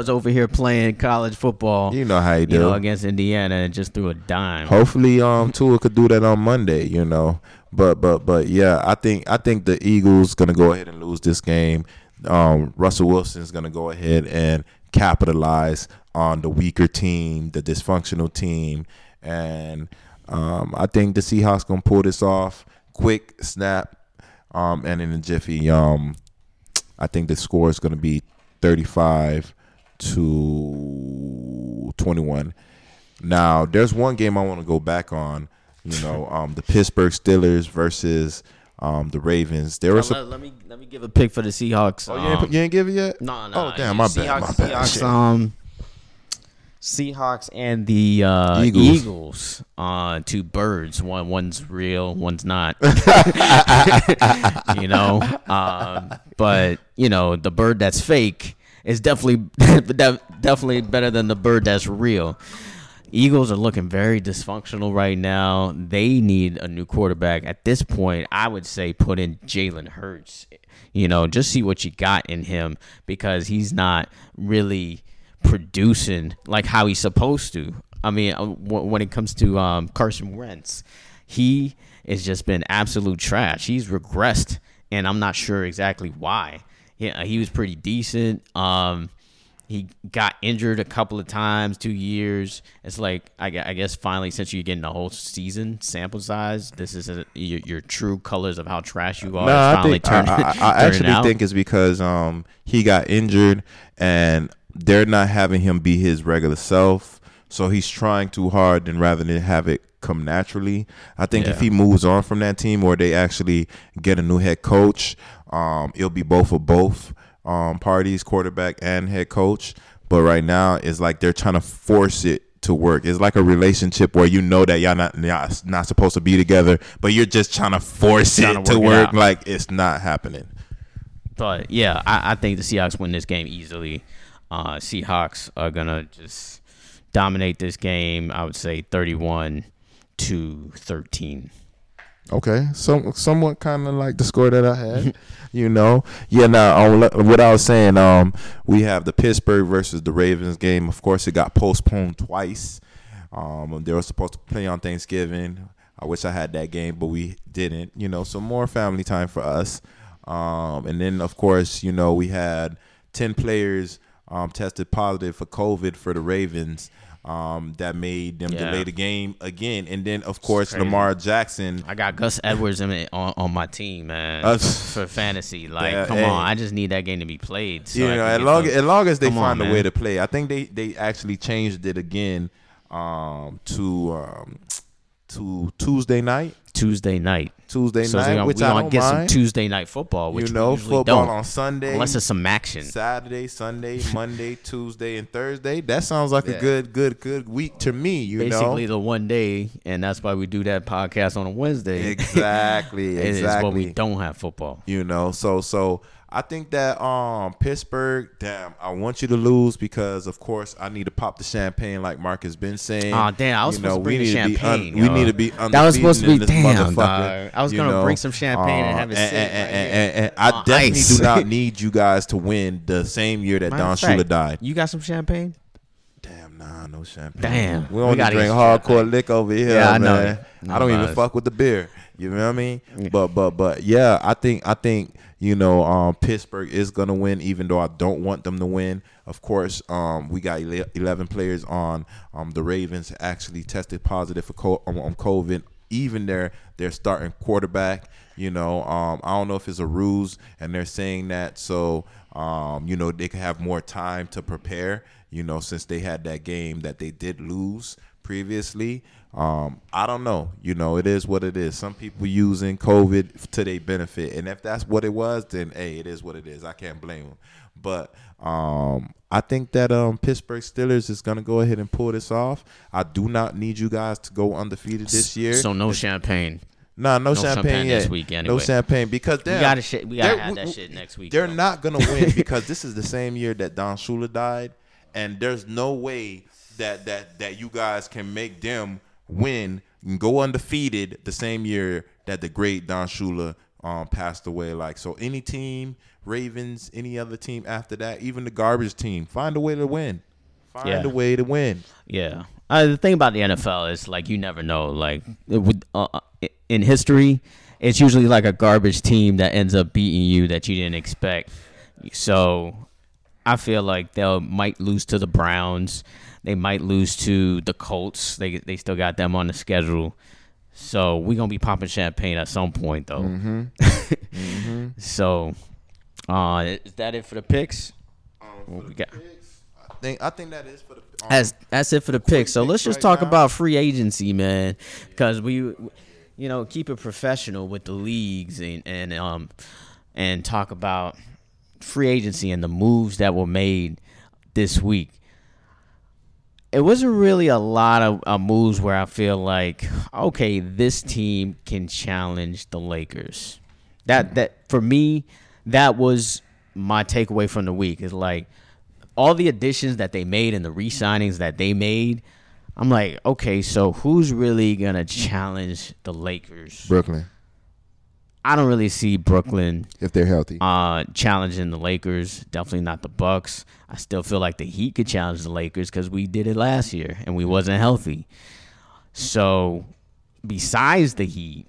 is over here playing college football. you know how he you do. know, against Indiana and just threw a dime. Hopefully, um, Tua could do that on Monday. You know, but but but yeah, I think I think the Eagles gonna go ahead and lose this game. Um, Russell Wilson's gonna go ahead and capitalize on the weaker team, the dysfunctional team, and um, I think the Seahawks gonna pull this off. Quick snap, um, and in a jiffy. Um, I think the score is gonna be thirty-five to twenty-one. Now, there's one game I want to go back on. You know, um, the Pittsburgh Steelers versus um, the Ravens. There was let, let me let me give a pick for the Seahawks. Oh, you ain't, Um, you ain't give it yet? No, no. Oh, damn, my Seahawks, bad. My bad. Seahawks, um, Seahawks and the uh, Eagles. Eagles. uh, two birds. One one's real, one's not. you know, um, but you know the bird that's fake is definitely definitely better than the bird that's real. Eagles are looking very dysfunctional right now. They need a new quarterback. At this point, I would say put in Jalen Hurts. You know, just see what you got in him because he's not really producing like how he's supposed to. I mean, uh, when it comes to um, Carson Wentz, he has just been absolute trash. He's regressed, and I'm not sure exactly why. Yeah, he was pretty decent. Um, he got injured a couple of times, two years. It's like I, guess finally, since you're getting the whole season sample size, this is a, your, your, true colors of how trash you are. No, I, think, turn, I, I, I actually out. think it's because um he got injured and they're not having him be his regular self. So he's trying too hard, and rather than have it come naturally, I think yeah. if he moves on from that team or they actually get a new head coach, um, it'll be both of both um, parties, quarterback and head coach. But right now, it's like they're trying to force it to work. It's like a relationship where you know that y'all not not, not supposed to be together, but you're just trying to force trying it to work. To work. Like it's not happening. But yeah, I, I, think the Seahawks win this game easily. Uh, Seahawks are gonna just dominate this game. I would say 31 to 13. Okay, so somewhat kind of like the score that I had, you know. Yeah, now what I was saying, um, we have the Pittsburgh versus the Ravens game. Of course, it got postponed twice. Um, they were supposed to play on Thanksgiving. I wish I had that game, but we didn't. You know, some more family time for us. Um, and then of course, you know, we had ten players um, tested positive for COVID for the Ravens um, that made them yeah. delay the game again. And then, of course, Lamar Jackson. I got Gus Edwards in it on, on my team, man, uh, for fantasy. Like, yeah, come hey. on, I just need that game to be played. So you know, as long, as long as they find on, a way to play, I think they they actually changed it again um, to um, to Tuesday night. Tuesday night. Tuesday so night, gonna, which we I don't get mind. some Tuesday night football, which you know, football don't, on Sunday, unless it's some action. Saturday, Sunday, Monday, Tuesday, and Thursday. That sounds like yeah. a good, good, good week to me. You basically know? the one day, and that's why we do that podcast on a Wednesday. Exactly, exactly. It's what we don't have football. You know, so so I think that um Pittsburgh, damn, I want you to lose because of course I need to pop the champagne like Mark has been saying. Oh damn, I was you supposed know, to bring the champagne. Un- we need to be That was supposed to be damn. Dog. I was gonna know, bring some champagne uh, and have it and, sit. And, right and, and I definitely ice. do not need you guys to win the same year that Matter Don fact, Shula died. You got some champagne? Damn, nah, no champagne. Damn, we only we drink hardcore lick over here, yeah, I man. Know. I don't even fuck with the beer. You know what I mean? But but but yeah, I think I think you know, um, Pittsburgh is gonna win, even though I don't want them to win. Of course, um, we got 11 players on um, the Ravens actually tested positive for co- on COVID. Even their their starting quarterback, you know, um, I don't know if it's a ruse, and they're saying that so um, you know they can have more time to prepare. You know, since they had that game that they did lose previously. Um, I don't know. You know, it is what it is. Some people using COVID to their benefit, and if that's what it was, then hey, it is what it is. I can't blame them. But um, I think that um, Pittsburgh Steelers is gonna go ahead and pull this off. I do not need you guys to go undefeated this year. So no champagne. Nah, no, no champagne, champagne yet. this week anyway. No champagne because we gotta sh- we gotta have that shit next week. They're though. not gonna win because this is the same year that Don Shula died, and there's no way that that that you guys can make them win and go undefeated the same year that the great Don Shula um, passed away. Like so, any team, Ravens, any other team after that, even the garbage team, find a way to win. Find yeah. a way to win. Yeah. Uh, the thing about the NFL is like you never know. Like with, uh, uh in history, it's usually like a garbage team that ends up beating you that you didn't expect. So I feel like they might lose to the Browns. They might lose to the Colts. They they still got them on the schedule. So we're gonna be popping champagne at some point though. Mm-hmm. mm-hmm. So uh is that it for the picks? Um, what we got? I think I think that is for the um, that's that's it for the picks. So let's just right talk now. about free agency, man. Cause we you know, keep it professional with the leagues and, and um and talk about free agency and the moves that were made this week it wasn't really a lot of uh, moves where I feel like, okay, this team can challenge the Lakers. That that for me, that was my takeaway from the week. Is like, all the additions that they made and the re-signings that they made, I'm like, okay, so who's really gonna challenge the Lakers? Brooklyn, I don't really see Brooklyn if they're healthy. uh, challenging the Lakers. Definitely not the Bucks. I still feel like the Heat could challenge the Lakers because we did it last year and we wasn't healthy. So, besides the Heat,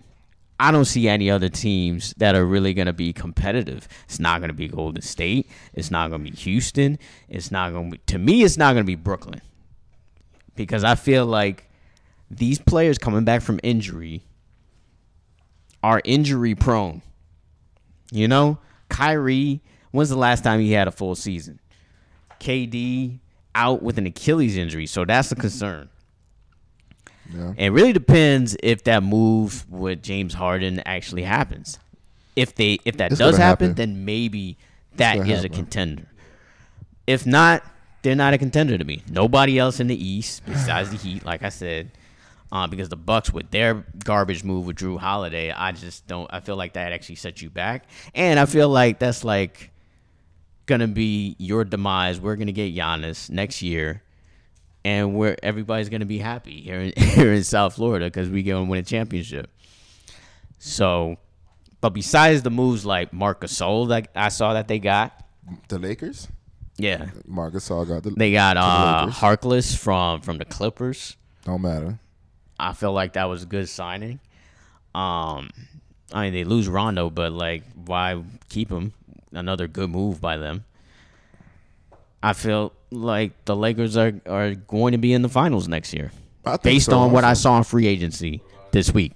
I don't see any other teams that are really going to be competitive. It's not going to be Golden State. It's not going to be Houston. It's not going to be. To me, it's not going to be Brooklyn because I feel like these players coming back from injury are injury prone. You know, Kyrie, when's the last time he had a full season? KD out with an Achilles injury, so that's a concern. Yeah. It really depends if that move with James Harden actually happens. If they if that It's does happen, happen. then maybe that is gonna a contender. If not, they're not a contender to me. Nobody else in the East besides the Heat, like I said, uh, because the Bucks with their garbage move with Jrue Holiday, I just don't. I feel like that actually sets you back, and I feel like that's like gonna be your demise. We're gonna get Giannis next year, and we're everybody's gonna be happy here in, here in South Florida because we gonna win a championship. So, but besides the moves like Marcus Gasol that I saw that they got, the Lakers. yeah, Marcus Gasol got the. they got the uh. Harkless from from the Clippers. Don't matter. I feel like that was a good signing. Um, I mean they lose Rondo, but like why keep him? Another good move by them. I feel like the Lakers are are going to be in the finals next year, based so on what I saw in free agency this week.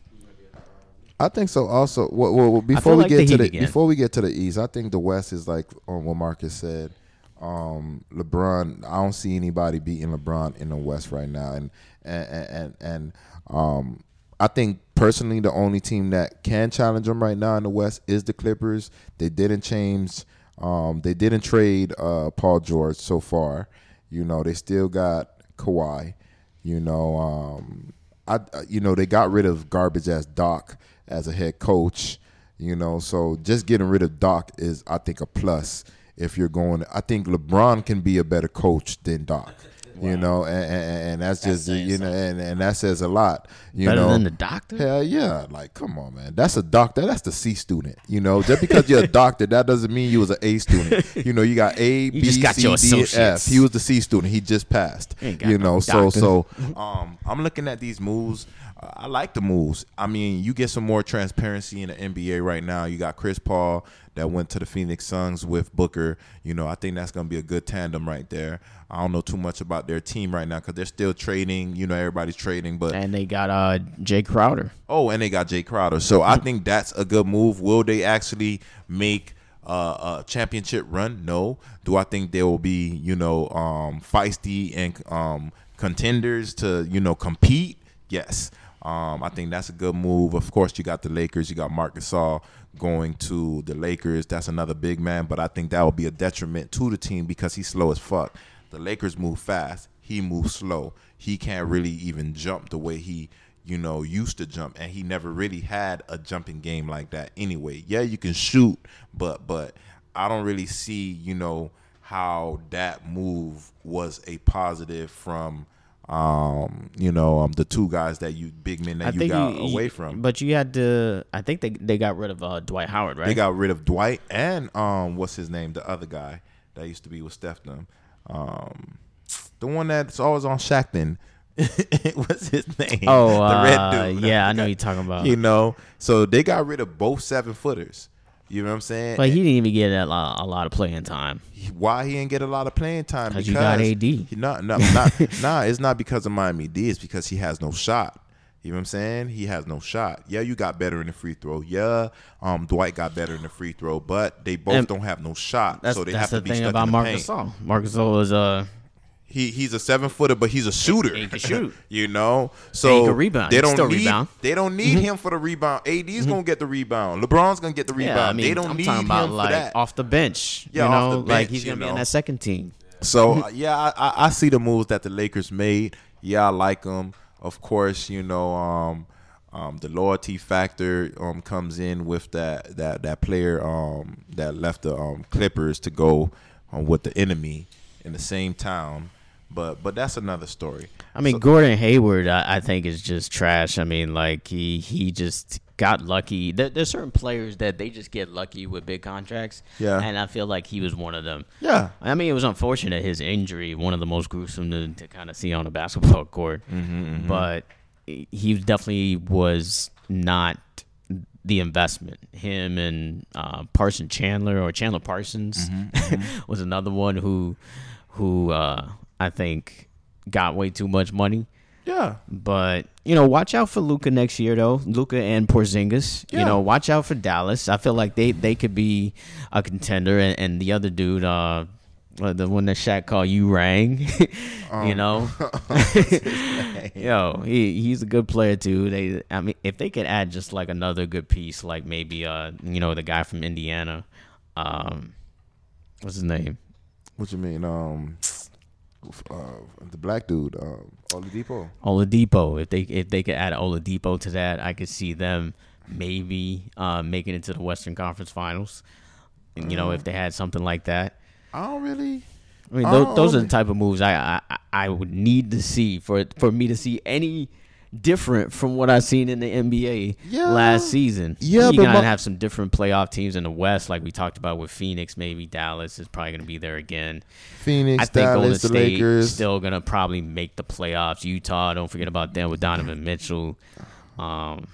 I think so. Also, well, well, well, before we like get the to the again. before we get to the East, I think the West is like on what Marcus said. Um, LeBron, I don't see anybody beating LeBron in the West right now, and and and and um, I think personally the only team that can challenge them right now in the West is the Clippers. They didn't change. Um, they didn't trade uh, Paul George so far. You know, they still got Kawhi. You know, um, I you know they got rid of garbage ass Doc as a head coach. You know, so just getting rid of Doc is I think a plus if you're going. I think LeBron can be a better coach than Doc. You know, and, and, and that's just you know, and, and that says a lot. You Better know, than the doctor. Hell yeah! Like, come on, man. That's a doctor. That's the C student. You know, just because you're a doctor, that doesn't mean you was an A student. You know, you got A, B, just got C, your D, F. He was the C student. He just passed. Ain't got You no know, so so Um, I'm looking at these moves. I like the moves. I mean, you get some more transparency in the NBA right now. You got Chris Paul that went to the Phoenix Suns with Booker. You know, I think that's going to be a good tandem right there. I don't know too much about their team right now because they're still trading. You know, everybody's trading, but And they got uh Jae Crowder. Oh, and they got Jae Crowder. So I think that's a good move. Will they actually make uh, a championship run? No. Do I think they will be, you know, um, feisty and um, contenders to, you know, compete? Yes. Um, I think that's a good move. Of course, you got the Lakers. You got Marc Gasol going to the Lakers. That's another big man, but I think that will be a detriment to the team because he's slow as fuck. The Lakers move fast. He moves slow. He can't really even jump the way he you know, used to jump, and he never really had a jumping game like that. Anyway, yeah, you can shoot, but but I don't really see, you know, how that move was a positive from, um, you know, um, the two guys that you big men that you got you- away from. But you had to. I think they they got rid of uh, Dwight Howard, right? They got rid of Dwight and um, what's his name, the other guy that used to be with Steph them, um, the one that's always on Shaqtin'. what's his name? Oh, the red uh, dude. yeah, I know you're talking about. you know. So they got rid of both seven footers. You know what I'm saying? Like he didn't even get a lot, a lot of playing time. Why he didn't get a lot of playing time? 'Cause you got AD. He not, no, not, nah. It's not because of Miami D. It's because he has no shot. You know what I'm saying? He has no shot. Yeah, you got better in the free throw. Yeah, um, Dwight got better in the free throw, but they both And don't have no shot. So they that's have to the be thing stuck about in the Marc. Gasol. Marc Gasol is uh He he's a seven footer, but he's a shooter. He can shoot. you know, so he can rebound. They don't still need rebound. Mm-hmm. they don't need him for the rebound. AD's gonna get the rebound. LeBron's gonna get the rebound. yeah. I mean, they don't I'm need talking him about for that. off the bench. Yeah, you know, off the like bench, he's gonna you be in know. that second team. So uh, yeah, I, I, I see the moves that the Lakers made. Yeah, I like them. Of course, you know, um, um, the loyalty factor um, comes in with that that that player um, that left the um, Clippers to go um, with the enemy. In the same town. But but that's another story. I mean, So- Gordon Hayward, I, I think is just trash. I mean, like he he just got lucky. There, there's certain players that they just get lucky with big contracts. Yeah. and I feel like he was one of them. Yeah. I mean, it was unfortunate his injury, one of the most gruesome to, to kind of see on a basketball court. Mm-hmm, But he definitely was not the investment. Him and uh, Parson Chandler or Chandler Parsons Mm-hmm, was another one who who uh, I think got way too much money. Yeah. But you know, watch out for Luka next year, though. Luka and Porzingis. Yeah. You know, watch out for Dallas. I feel like they they could be a contender, and, and the other dude, uh, uh, the one that Shaq called you rang. you know, yo, he he's a good player too. They, I mean, if they could add just like another good piece, like maybe uh, you know, the guy from Indiana, um, what's his name? What you mean? Um, uh, the black dude, um, Oladipo. Oladipo. If they if they could add Oladipo to that, I could see them maybe uh, making it to the Western Conference Finals. And, you know, if they had something like that. I don't really. I mean, those, those are the type of moves I, I I would need to see for for me to see any different from what I've seen in the NBA Yeah. last season. Yeah, you gotta my- have some different playoff teams in the West, like we talked about with Phoenix. Maybe Dallas is probably gonna be there again. Phoenix, I think Golden Dallas, the Lakers. still gonna probably make the playoffs. Utah, don't forget about them with Donovan Mitchell. Um,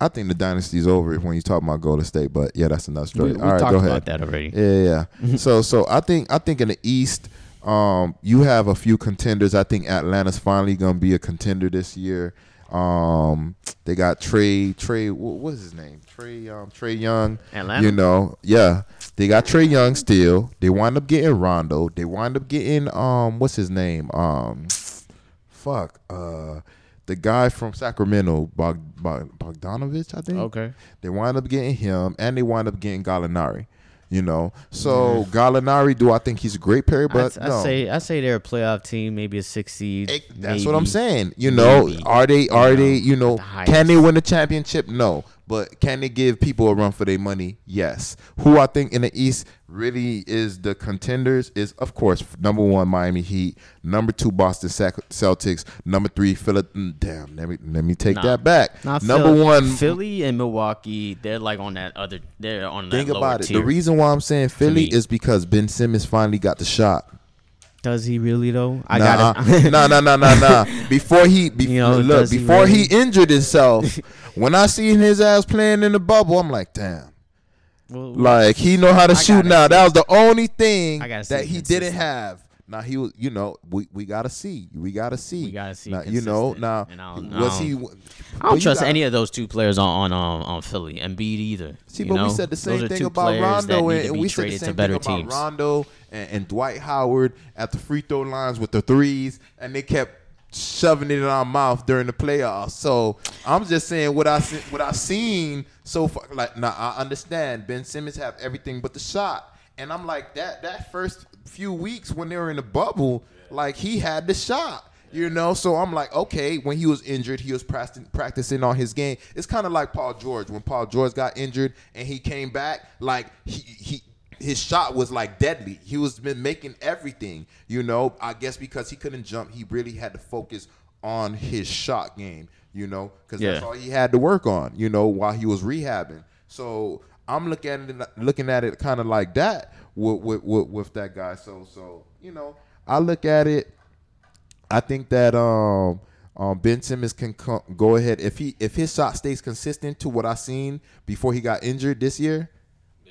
I think the dynasty's over when you talk about Golden State, but yeah, that's another story. we All right, talked go about ahead. that already. Yeah, yeah. yeah. so, so I think I think in the East, um, you have a few contenders. I think Atlanta's finally gonna be a contender this year. Um, they got Trae. Trae, wh- what is his name? Trae. Um, Trae Young. Atlanta? You know, yeah. They got Trae Young still. They wind up getting Rondo. They wind up getting um, what's his name? Um, fuck. Uh, the guy from Sacramento, Bog, Bog, Bogdanovic, I think. Okay. They wind up getting him, and they wind up getting Gallinari. You know, so Gallinari, do I think he's a great player? But I, I no. say I say they're a playoff team, maybe a six seed. It- that's what I'm saying. You know, maybe, are they are you they know, you know can they win the championship? No, but can they give people a run for their money? Yes. Who I think in the East really is the contenders is of course number one Miami Heat, number two Boston Celtics, number three Philly. mm, Damn, let me let me take Nah. that back. Number Phil- one Philly and Milwaukee, they're like on that other. They're on that Think about it. tier. The reason why I'm saying Philly is because Ben Simmons finally got the shot. Does he really though? I nah, got it. nah, nah, nah, nah, nah. Before he, be, You know, look, does he before he injured himself, when I seen his ass playing in the bubble, I'm like, damn. Well, Like he know how to I shoot now. see. That was the only thing I that he didn't have. Now he was, you know, we, we gotta see, we gotta see, We gotta see Now, you know, now And I don't- was I he? don't- I don't trust gotta- any of those two players on on on, on Philly. Embiid either. See, you but know? we said the same thing about Rondo, and, and we said the same thing about teams. Rondo and, and Dwight Howard at the free throw lines with the threes, and they kept shoving it in our mouth during the playoffs. So I'm just saying what I se- what I've seen so far. Like, now I understand Ben Simmons have everything but the shot, and I'm like that that first few weeks when they were in the bubble, like he had the shot. You know, so I'm like, okay, when he was injured, he was practicing, practicing on his game. It's kind of like Paul George. When Paul George got injured and he came back, like he he his shot was like deadly. He was been making everything. You know, I guess because he couldn't jump, he really had to focus on his shot game. You know, because that's all he had to work on. You know, while he was rehabbing. So I'm looking at it, looking at it kind of like that with, with with with that guy. So so you know, I look at it. I think that um, um, Ben Simmons can co- go ahead if he if his shot stays consistent to what I seen before he got injured this year.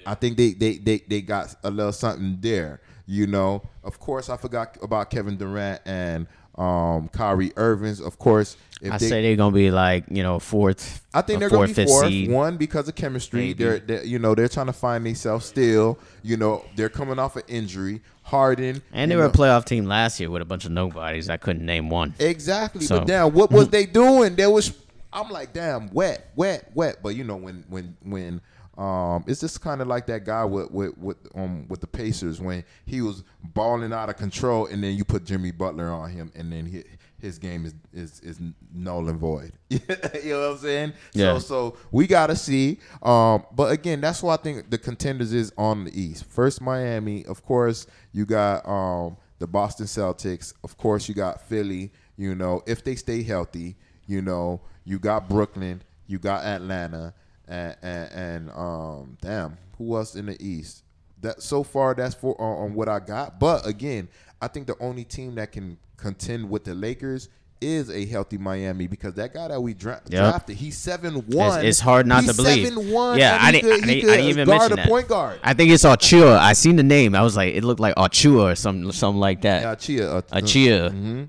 I think they, they they they got a little something there. You know, of course, I forgot about Kevin Durant and um, Kyrie Irving's. Of course, if I they, say they're gonna be like you know fourth. I think they're fourth, going to be fourth. seed. One because of chemistry. Maybe. They're, they're you know they're trying to find themselves still. You know they're coming off an injury. Harden And they were know- a playoff team last year with a bunch of nobodies. I couldn't name one. Exactly. So- But damn, what was they doing? There was I'm like, damn, wet, wet, wet. But you know, when when when um it's just kind of like that guy with with with um with the Pacers when he was balling out of control and then you put Jimmy Butler on him and then he, his game is is is null and void. you know what I'm saying? Yeah. So so we gotta see. Um, but again, that's why I think the contenders is on the East. First, Miami, of course. You got um the Boston Celtics. Of course, you got Philly. You know, if they stay healthy, you know, you got Brooklyn, you got Atlanta, and and, and um, damn, who else in the East? That so far, that's for on, on what I got. But again, I think the only team that can contend with the Lakers is a healthy Miami because that guy that we dra- Yep. drafted, he's seven one. It's, it's hard not to believe. Seven one. Yeah, I didn't, I, didn't, I didn't even mention a that. point guard. I think it's Achua. I seen the name. I was like, it looked like Achua or something, something like that. Yeah, Chia. Uh, Achia. Mm-hmm.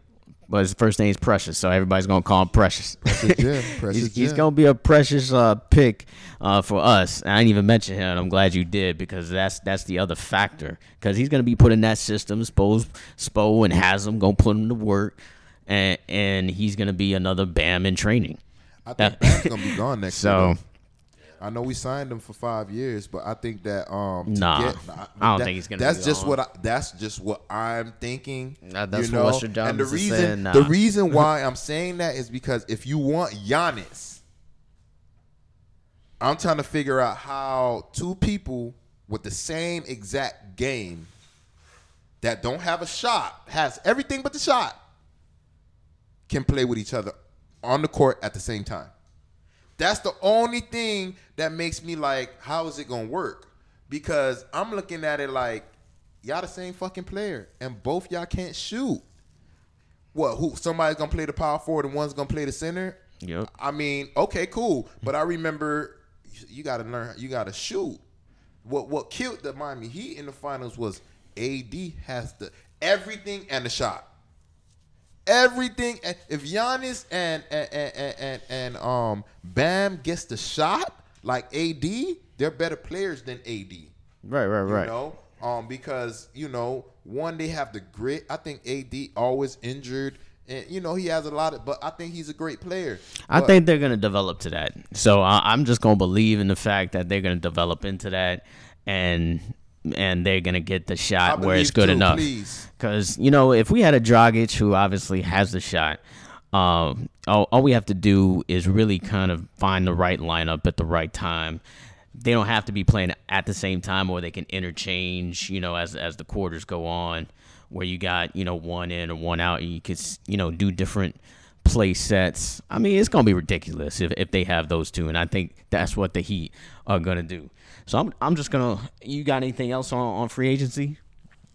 But his first name's Precious, so everybody's gonna call him Precious. Precious Jim. Precious he's, he's gonna be a precious uh, pick uh, for us. And I didn't even mention him. and I'm glad you did because that's that's the other factor. Because he's gonna be put in that system. Spo, Spo and Haslem gonna put him to work, and and he's gonna be another Bam in training. I think. Bam's gonna be gone next So- year. Though. I know we signed him for five years, but I think that um Nah, get- I don't that- think he's gonna That's be just gone. what I, that's just what I'm thinking. Nah, that's you what know? Western And the reason said, nah. the reason why I'm saying that is because if you want Giannis, I'm trying to figure out how two people with the same exact game that don't have a shot has everything but the shot can play with each other on the court at the same time. That's the only thing that makes me like, how is it gonna work? Because I'm looking at it like, y'all the same fucking player, and both y'all can't shoot. What? Who? Somebody's gonna play the power forward, and one's gonna play the center. Yep. I mean, okay, cool, but I remember you got to learn. You got to shoot. What What killed the Miami Heat in the finals was AD has the everything and the shot everything. If Giannis and and and, and, and, um Bam gets the shot like AD, they're better players than AD. You Right, right, right. know, um, because you know, one they have the grit. I think AD always injured, and you know he has a lot of. But I think he's a great player. I But- think they're gonna develop to that. So I, I'm just gonna believe in the fact that they're gonna develop into that, and and they're gonna get the shot where it's good too, enough. Because you know, if we had a Dragic who obviously has the shot, um, all, all we have to do is really kind of find the right lineup at the right time. They don't have to be playing at the same time, or they can interchange. You know, as as the quarters go on, where you got you know one in or one out, and you could you know do different play sets. I mean, it's gonna be ridiculous if, if they have those two, and I think that's what the Heat are gonna do. So I'm I'm just gonna. You got anything else on on free agency?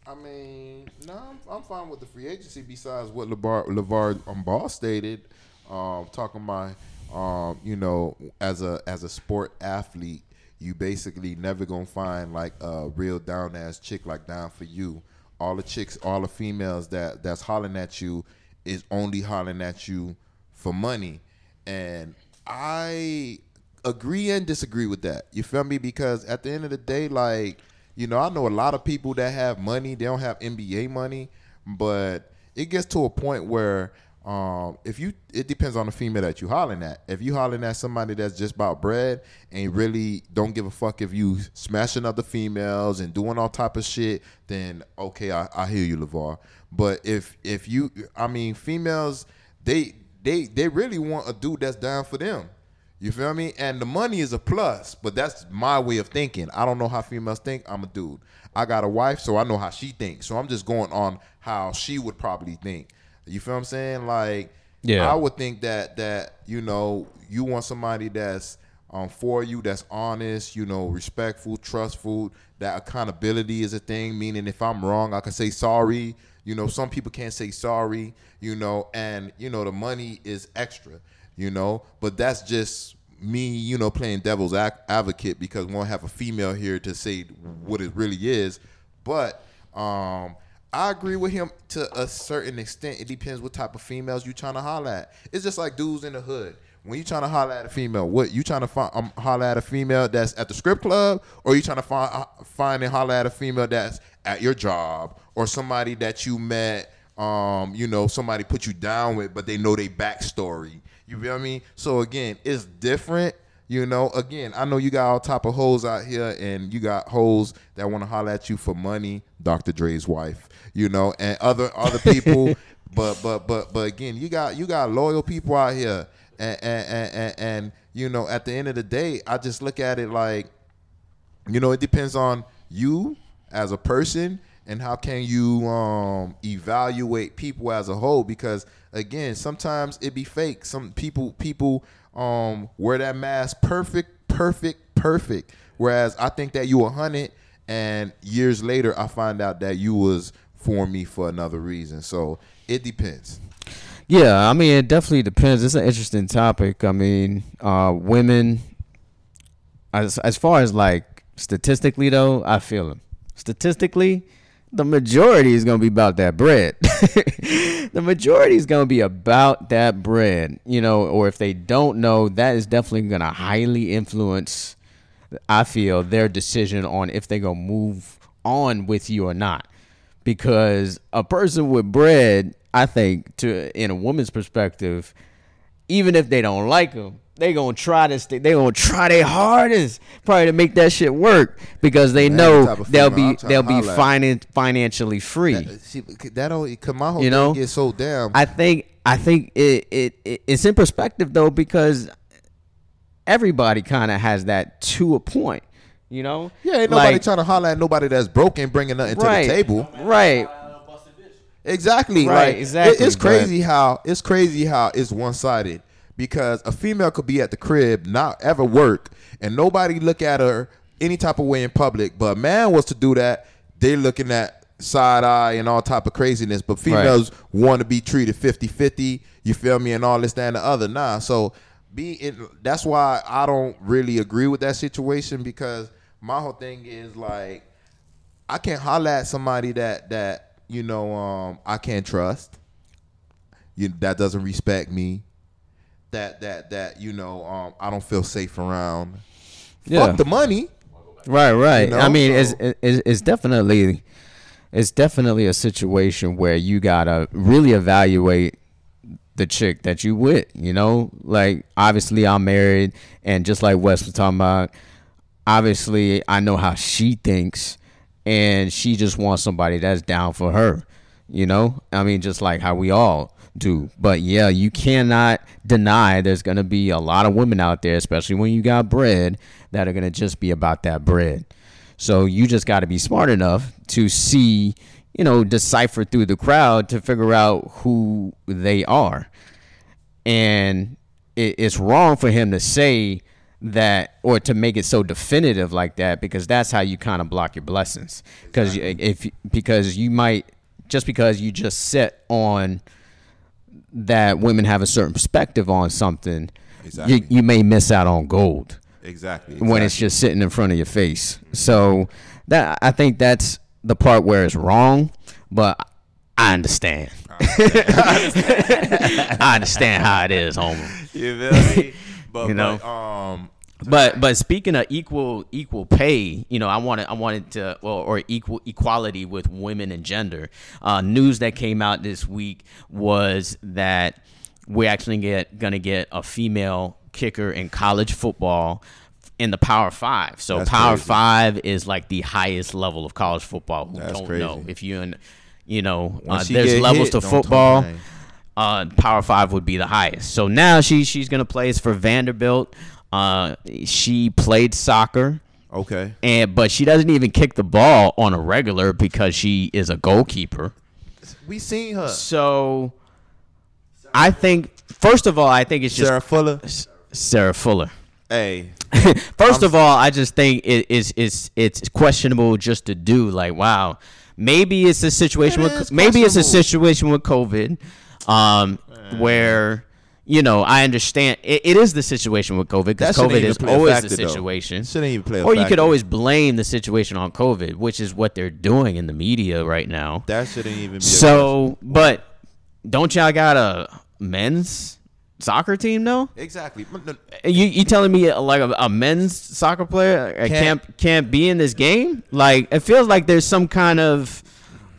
I mean, no, I'm, I'm fine with the free agency. Besides what LaVar LaVar um, Ball stated, um, talking about, um, you know, as a as a sport athlete, you basically never gonna find like a real down ass chick like down for you. All the chicks, all the females that that's hollering at you is only hollering at you for money, and I agree and disagree with that. You feel me? Because at the end of the day, like you know, I know a lot of people that have money. They don't have NBA money, but it gets to a point where um, if you, it depends on the female that you hollering at. If you hollering at somebody that's just about bread and really don't give a fuck if you smashing other females and doing all type of shit, then okay, I, I hear you, LaVar. But if if you, I mean, females, they they they really want a dude that's down for them. You feel me? And the money is a plus, but that's my way of thinking. I don't know how females think. I'm a dude. I got a wife, so I know how she thinks. So I'm just going on how she would probably think. You feel what I'm saying? Like, Yeah. I would think that that you know you want somebody that's um for you, that's honest, you know, respectful, trustful. That accountability is a thing. Meaning, if I'm wrong, I can say sorry. You know, some people can't say sorry. You know, and you know the money is extra you know. But that's just me, you know, playing devil's advocate because we won't have a female here to say what it really is. But um, I agree with him to a certain extent. It depends what type of females you trying to holler at. It's just like dudes in the hood. When you trying to holler at a female, what you trying to find? Um, holler at a female that's at the strip club, or you trying to find uh, find and holler at a female that's at your job, or somebody that you met um, you know, somebody put you down with, but they know their backstory. You feel me? So again, it's different. You know, again, I know you got all type of hoes out here, and you got hoes that want to holler at you for money. Dr. Dre's wife, you know, and other other people. but but but but again, you got you got loyal people out here, and and, and and and you know, at the end of the day, I just look at it like you know, it depends on you as a person and how can you um, evaluate people as a whole? Because again, sometimes it be fake. Some people people um, wear that mask perfect, perfect, perfect. Whereas I think that you a hundred, and years later I find out that you was for me for another reason. So it depends. Yeah, I mean, it definitely depends. It's an interesting topic. I mean, uh, women, as as far as like statistically though, I feel them. Statistically, the majority is gonna be about that bread. the majority is gonna be about that bread, you know. Or if they don't know, that is definitely gonna highly influence. I feel their decision on if they're gonna move on with you or not because a person with bread, I think, to in a woman's perspective, even if they don't like them, they gonna try to stay. They gonna try their hardest, probably to make that shit work because they Man, know the they'll be they'll be finan- financially free. That, uh, see, that cause my whole You know? gets so damn. I think I think it, it, it it's in perspective though because everybody kind of has that to a point. You know? yeah, ain't nobody Like- trying to holler at nobody that's broken, bringing nothing right, to the table. Right. Exactly. Right, Like, it- exactly, it's but- crazy how it's crazy how it's one sided because a female could be at the crib, not ever work, and nobody look at her any type of way in public. But a man was to do that, they looking at side eye and all type of craziness. But females want to be treated 50-50, you feel me, and all this, that, and the other. Nah. So be in, that's why I don't really agree with that situation because my whole thing is like I can't holler at somebody that that you know um I can't trust. You that doesn't respect me. That that that you know um I don't feel safe around. Yeah. Fuck the money. Right, right. You know, I mean, it's, it's it's definitely it's definitely a situation where you gotta really evaluate the chick that you with. You know, like obviously I'm married, and just like Wes was talking about, obviously I know how she thinks, and she just wants somebody that's down for her. You know, I mean, just like how we all do. But yeah, you cannot deny there's gonna be a lot of women out there, especially when you got bread, that are gonna just be about that bread. So you just got to be smart enough to see, you know, decipher through the crowd to figure out who they are. And it's wrong for him to say that or to make it so definitive like that because that's how you kind of block your blessings. Because if because you might just because you just set on that women have a certain perspective on something, Exactly. you, you may miss out on gold Exactly. when it's just sitting in front of your face. So that I think that's the part where it's wrong, but I understand. I understand how it is, homie. You feel me? But, You know? but, um, But but speaking of equal equal pay, you know, I wanted I wanted to well or equal equality with women and gender. Uh, news that came out this week was that we're actually get gonna get a female kicker in college football in the Power Five. So That's Power crazy. Five is like the highest level of college football. Who That's don't know crazy. if you in you know uh, there's levels hit, to football uh, Power Five would be the highest. So now she she's gonna play for Vanderbilt. Uh, she played soccer, okay. and but she doesn't even kick the ball on a regular because she is a goalkeeper. We seen her. So I think first of all, I think it's just Sarah Fuller. Sarah Fuller. Hey, First of all, I just think it is it's it's questionable just to do like wow. Maybe it's a situation It with maybe it's a situation with COVID, um, where you know I understand it, it is the situation with COVID because COVID is always factor, the situation. Shouldn't even play a Or you could always blame the situation on COVID, which is what they're doing in the media right now. that shouldn't even be. So, but don't y'all got a men's soccer team though? exactly. You you telling me like a, a men's soccer player Can't- can't can't be in this game? Like it feels like there's some kind of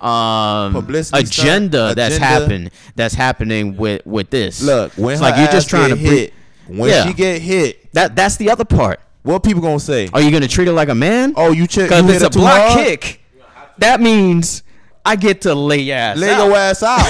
um Publicity agenda that's agenda. happen that's happening with with this. Look, when it's like you're just trying to hit, when Yeah. she get hit, that that's the other part. what people gonna say? Are you gonna treat her like a man? Oh, you check. because it's a block hard? kick. That means I get to lay your ass Lay out. your ass out.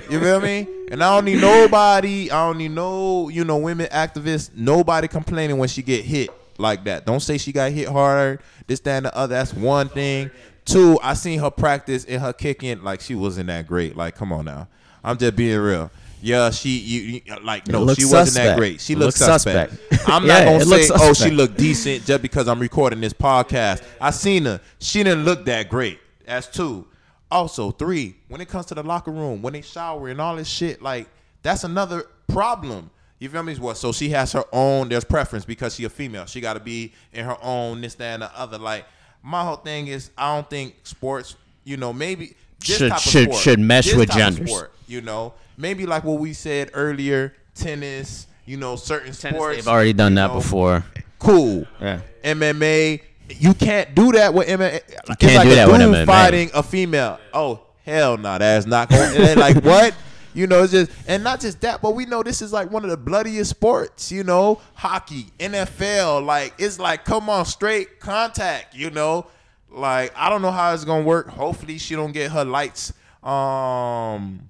you feel me? And I don't need nobody. I don't need no, you know, women activists. Nobody complaining when she get hit like that. Don't say she got hit hard. This, that, and the other. That's one thing. Two, I seen her practice and her kicking like she wasn't that great. Like, come on now, I'm just being real. Yeah, she you, you like no, she wasn't that great. She looks suspect. suspect. I'm Yeah, not gonna say oh she looked decent just because I'm recording this podcast. I seen her. She didn't look that great. That's two. Also, three, when it comes to the locker room, when they shower and all this shit, like that's another problem. You feel me? What? So she has her own. There's preference because she a female. She got to be in her own this, that, and the other. Like my whole thing is, I don't think sports. You know, maybe this Should- type of should- sport, should mesh this with type genders. sport, you know, maybe like what we said earlier, tennis. You know, certain sports. They've already done that know, before. Cool. Yeah. MMA. You can't do that with MMA. You can't do that with MMA. Fighting a female. Oh hell no, that's not going. and like what? You know, it's just and not just that, but we know this is like one of the bloodiest sports. You know, hockey, NFL. Like it's like come on, straight contact. You know, like I don't know how it's gonna work. Hopefully, she don't get her lights. Um,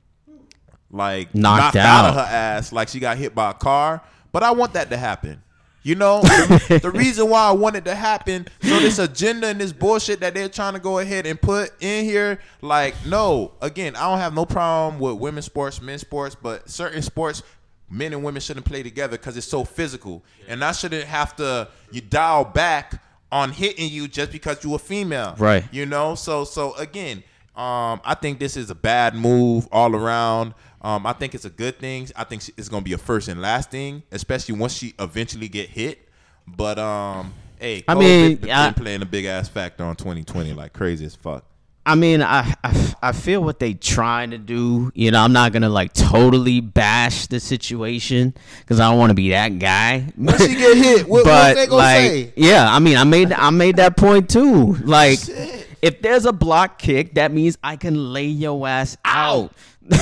like Knocked out. out. of her ass like she got hit by a car. But I want that to happen. You know, the, the reason why I want it to happen, so this agenda and this bullshit that they're trying to go ahead and put in here, like, no, again, I don't have no problem with women's sports, men's sports, but certain sports, men and women shouldn't play together because it's so physical. And I shouldn't have to you dial back on hitting you just because you a female. Right. You know, so so again, um, I think this is a bad move all around. Um, I think it's a good thing. I think it's gonna be a first and last thing, especially once she eventually get hit. But um, hey, I mean, been I- playing a big ass factor on 2020, like crazy as fuck. I mean, I, I I feel what they trying to do. You know, I'm not gonna like totally bash the situation because I don't want to be that guy. When she get hit, what, but what they gonna like, say? yeah, I mean, I made I made that point too. Like, Shit. if there's a block kick, that means I can lay your ass out.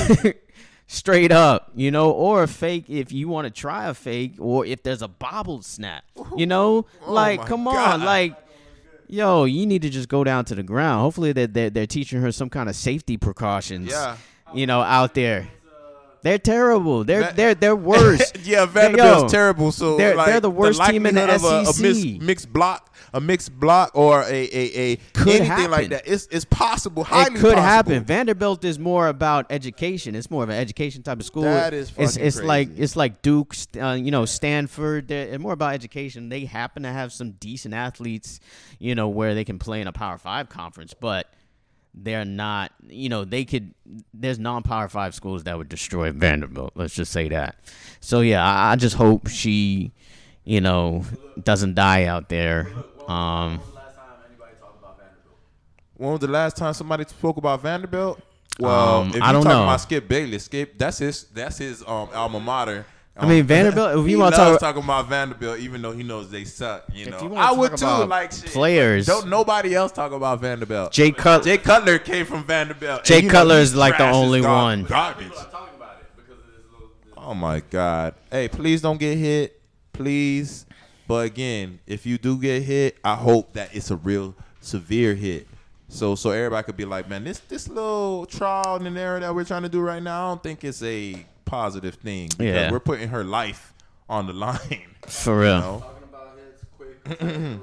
Straight up, you know, or a fake if you want to try a fake, or if there's a bobbled snap, you know, oh like Oh my come God. on, like yo, you need to just go down to the ground. Hopefully they're, they're, they're teaching her some kind of safety precautions. Yeah. You know, out there. They're terrible. They're Va- they're they're worse. yeah, Vanderbilt's yo, terrible. So they're- like, they're the worst team in the of a, a SEC. mixed, mixed block, a mixed block, or a a, a Could anything happen. like that. It's it's possible. Highly It could possible. happen. Vanderbilt is more about education. It's more of an education type of school. That is it's it's like crazy. it's like Duke, uh, you know, Stanford. They're more about education. They happen to have some decent athletes, you know, where they can play in a Power Five conference, but they're not. You know, they could. There's non-Power Five schools that would destroy Vanderbilt. Let's just say that. So yeah, I, I just hope she, you know, doesn't die out there. Um, When was the last time somebody spoke about Vanderbilt? Well, Um, if you I don't talking know. about Skip Bayless, Skip that's his that's his um alma mater. I mean, Um, Vanderbilt, if you wanna talk- talking about Vanderbilt, even though he knows they suck. You know, you wanna I would too. Like shit. players- Don't nobody else talk about Vanderbilt. Jay Cut- Jay Cutler came from Vanderbilt. Jay and Cutler is like the only gar- one. Garbage. Oh my God! Hey, please don't get hit, please. But again, if you do get hit, I hope that it's a real severe hit. So so everybody could be like, man, this this little trial and error that we're trying to do right now, I don't think it's a positive thing because Yeah. we're putting her life on the line. for real. You know?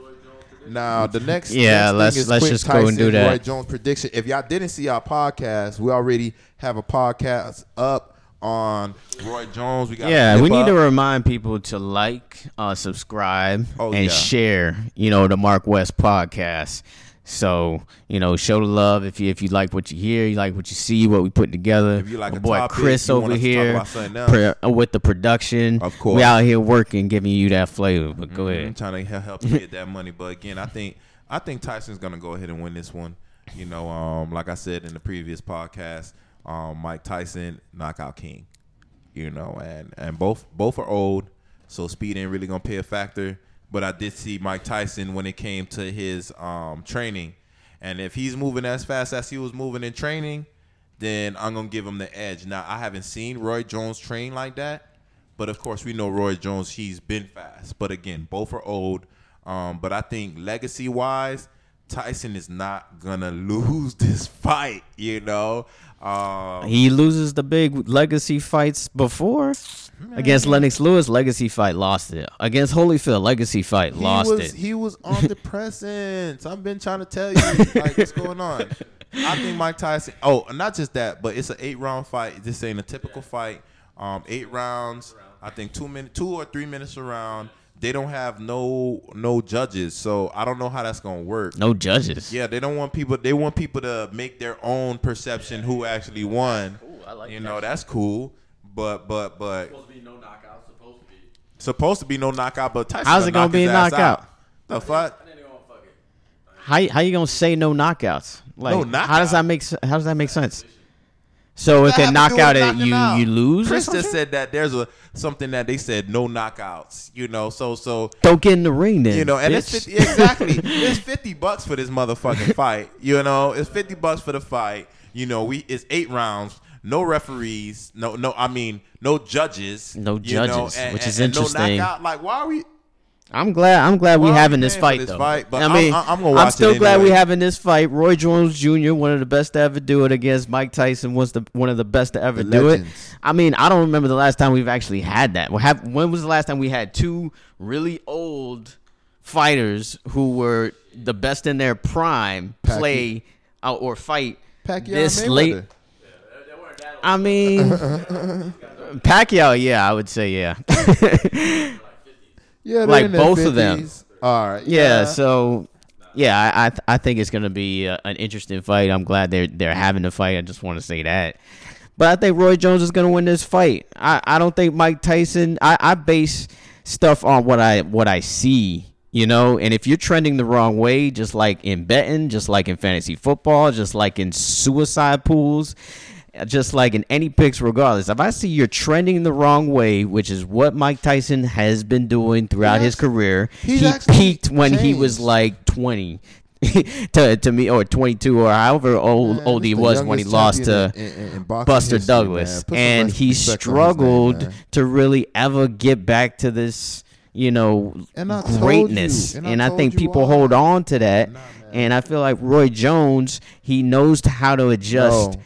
Now the next Yeah, next thing let's- is let's Quentin just go and do Tyson, that. Roy Jones prediction. If y'all didn't see our podcast, we already have a podcast up on Roy Jones. We got Yeah, we need up. to remind people to like, uh, subscribe, Oh, and yeah. share. You know the Mark West podcast. So you know, show the love if you if you like what you hear, you like what you see, what we put together. If you like My a boy topic, Chris over us to talk here about something else. pre- uh, with the production. Of course. we out here working, giving you that flavor. But go ahead, I'm trying to he- help you get that money. But again, I think I think Tyson's gonna go ahead and win this one. You know, um, like I said in the previous podcast, um, Mike Tyson knockout king. You know, and and both both are old, so speed ain't really gonna play a factor. But I did see Mike Tyson when it came to his um, training, and if he's moving as fast as he was moving in training, then I'm gonna give him the edge. Now I haven't seen Roy Jones train like that, but of course we know Roy Jones. He's been fast, but again, both are old. Um, but I think legacy wise, Tyson is not gonna lose this fight. You know, um, He loses the big legacy fights before. Against Lennox Lewis, legacy fight, lost it. Against Holyfield, legacy fight, He lost was it. he was on depressants. I've been trying to tell you like what's going on. I think Mike Tyson. Oh, not just that, but it's an eight round fight. This ain't a typical fight. Um, eight rounds. I think two minutes, two or three minutes around. They don't have no no judges, so I don't know how that's gonna work. no judges. Yeah, they don't want people. They want people to make their own perception who actually won. I like you know, that's cool. But but but Supposed to be no knockout. Supposed to be. supposed to be no knockout. But Tyson How's it gonna knock be a knockout? out. The fuck. And then they gonna fuck it. How how you gonna say no knockouts? Like No how does that make how does that make sense? So if That a have to do with knockout it you out. you lose. or Chris just said that there's a something that they said no knockouts. You know, so so Don't get in the ring then. you know, and it's 50, exactly it's fifty bucks for this motherfucking fight. You know, it's fifty bucks for the fight. You know, we it's eight rounds, no referees, no no. I mean, no judges, No you know, judges, and- which and- is and interesting. No knockout. Like, why are we? I'm glad. I'm glad we having this fight this though. fight, but I I'm- mean, I'm- I'm it still glad we having this fight. Roy Jones Jr., one of the best to ever do it against Mike Tyson, was the one of the best to ever The do it. I mean, I don't remember the last time we've actually had that. Have, when was the last time we had two really old fighters who were the best in their prime Pacquiao. play uh, or fight Pacquiao this and late? I mean, Pacquiao, yeah, I would say yeah. Yeah, Like both of them. 50s. All right. Yeah, so yeah, I I, th- I think it's gonna be uh, an interesting fight. I'm glad they're they're having the fight. I just want to say that. But I think Roy Jones is gonna win this fight. I, I don't think Mike Tyson. I, I base stuff on what I what I see. You know, and if you're trending the wrong way, just like in betting, just like in fantasy football, just like in suicide pools, just like in any picks, regardless. If I see you're trending the wrong way, which is what Mike Tyson has been doing throughout his career, he peaked when he was like 20 to to me or 22 or however old Man, old he was when he lost to in- in- in Buster history, Douglas. Man. Put some and he his name, struggled to really ever get back to this you know greatness. you, and, and I I, think people hold on to that. Nah, and I feel like Roy Jones he knows how to adjust No.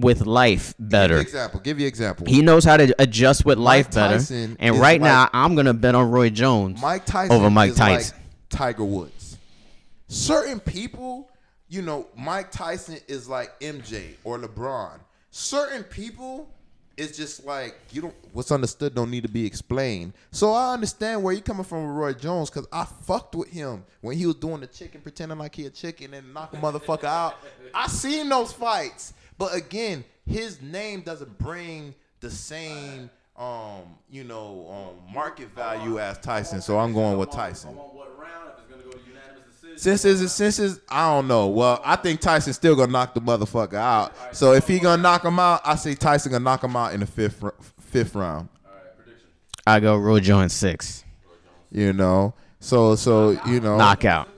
With life Give you better example. Give you example. he knows how to adjust with life better Tyson and right now I'm going to bet on Roy Jones Mike Tyson over Mike is like Tyson. Tiger Woods. Certain people, you know, Mike Tyson is like MJ or LeBron. Certain people it's just like you don't what's understood don't need to be explained. So I understand where you're coming from with Roy Jones because I fucked with him when he was doing the chicken, pretending like he a chicken and knock a motherfucker out. I seen those fights, but again, his name doesn't bring the same, um, you know, um, market value as Tyson. So I'm going with Tyson. On what round? If it's gonna go to unanimous decision. Since is since is I don't know. Well, I think Tyson's still gonna knock the motherfucker out. So if he gonna knock him out, I say Tyson gonna knock him out in the fifth fifth round. I go Roy Jones 6 You know. So so you know knockout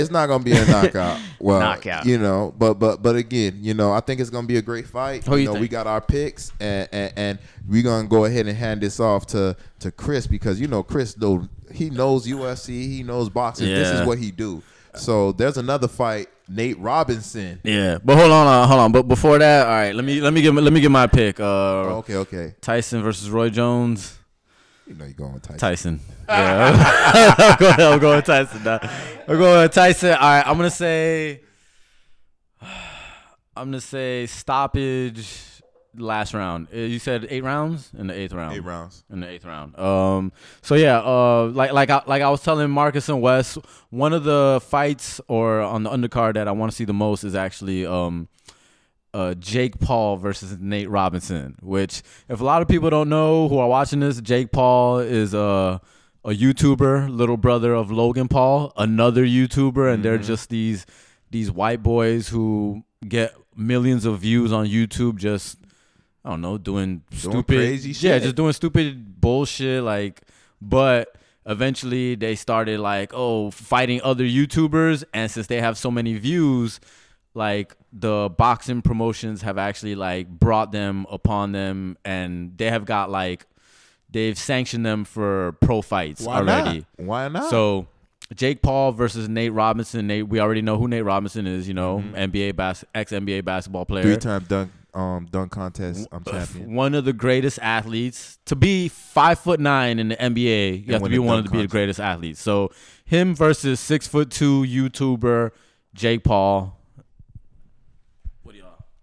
it's not gonna be a knockout. Well, Knockout. You know, but but but again, you know, I think it's gonna be a great fight. Who you know, we got our picks, and, and and we're gonna go ahead and hand this off to to Chris because you know Chris though he knows UFC, he knows boxing. This is what he do. So there's another fight, Nate Robinson. Yeah, but hold on, uh, hold on. But before that, all right, let me let me give let me give my pick. Uh, Oh, okay, okay. Tyson versus Roy Jones. You know you're going with Tyson. Tyson. Yeah, I'm going, I'm going with Tyson. Now. I'm going with Tyson. All right, I'm gonna say. I'm gonna say stoppage last round. Uh, You said eight rounds in the eighth round. Eight rounds. in the eighth round. Um, so yeah, uh, like like I, like I was telling Marcus and Wes, one of the fights or on the undercard that I want to see the most is actually um, uh, Jake Paul versus Nate Robinson. Which, if a lot of people don't know who are watching this, Jake Paul is a a YouTuber, little brother of Logan Paul, another YouTuber, and they're just these these white boys who get millions of views on YouTube just I don't know, doing, stupid crazy Yeah, shit. just doing stupid bullshit like but eventually they started like, oh, fighting other YouTubers and since they have so many views, like the boxing promotions have actually like brought them upon them and they have got like they've sanctioned them for pro fights Why already. not? Why not? So Jake Paul versus Nate Robinson. Nate, we already know who Nate Robinson is. You know, NBA bas- ex NBA basketball player. three time dunk um dunk contest um champion. One of the greatest athletes to be five foot nine in the NBA. You have to be the one dunk to be the greatest athletes. So him versus six foot two YouTuber Jake Paul.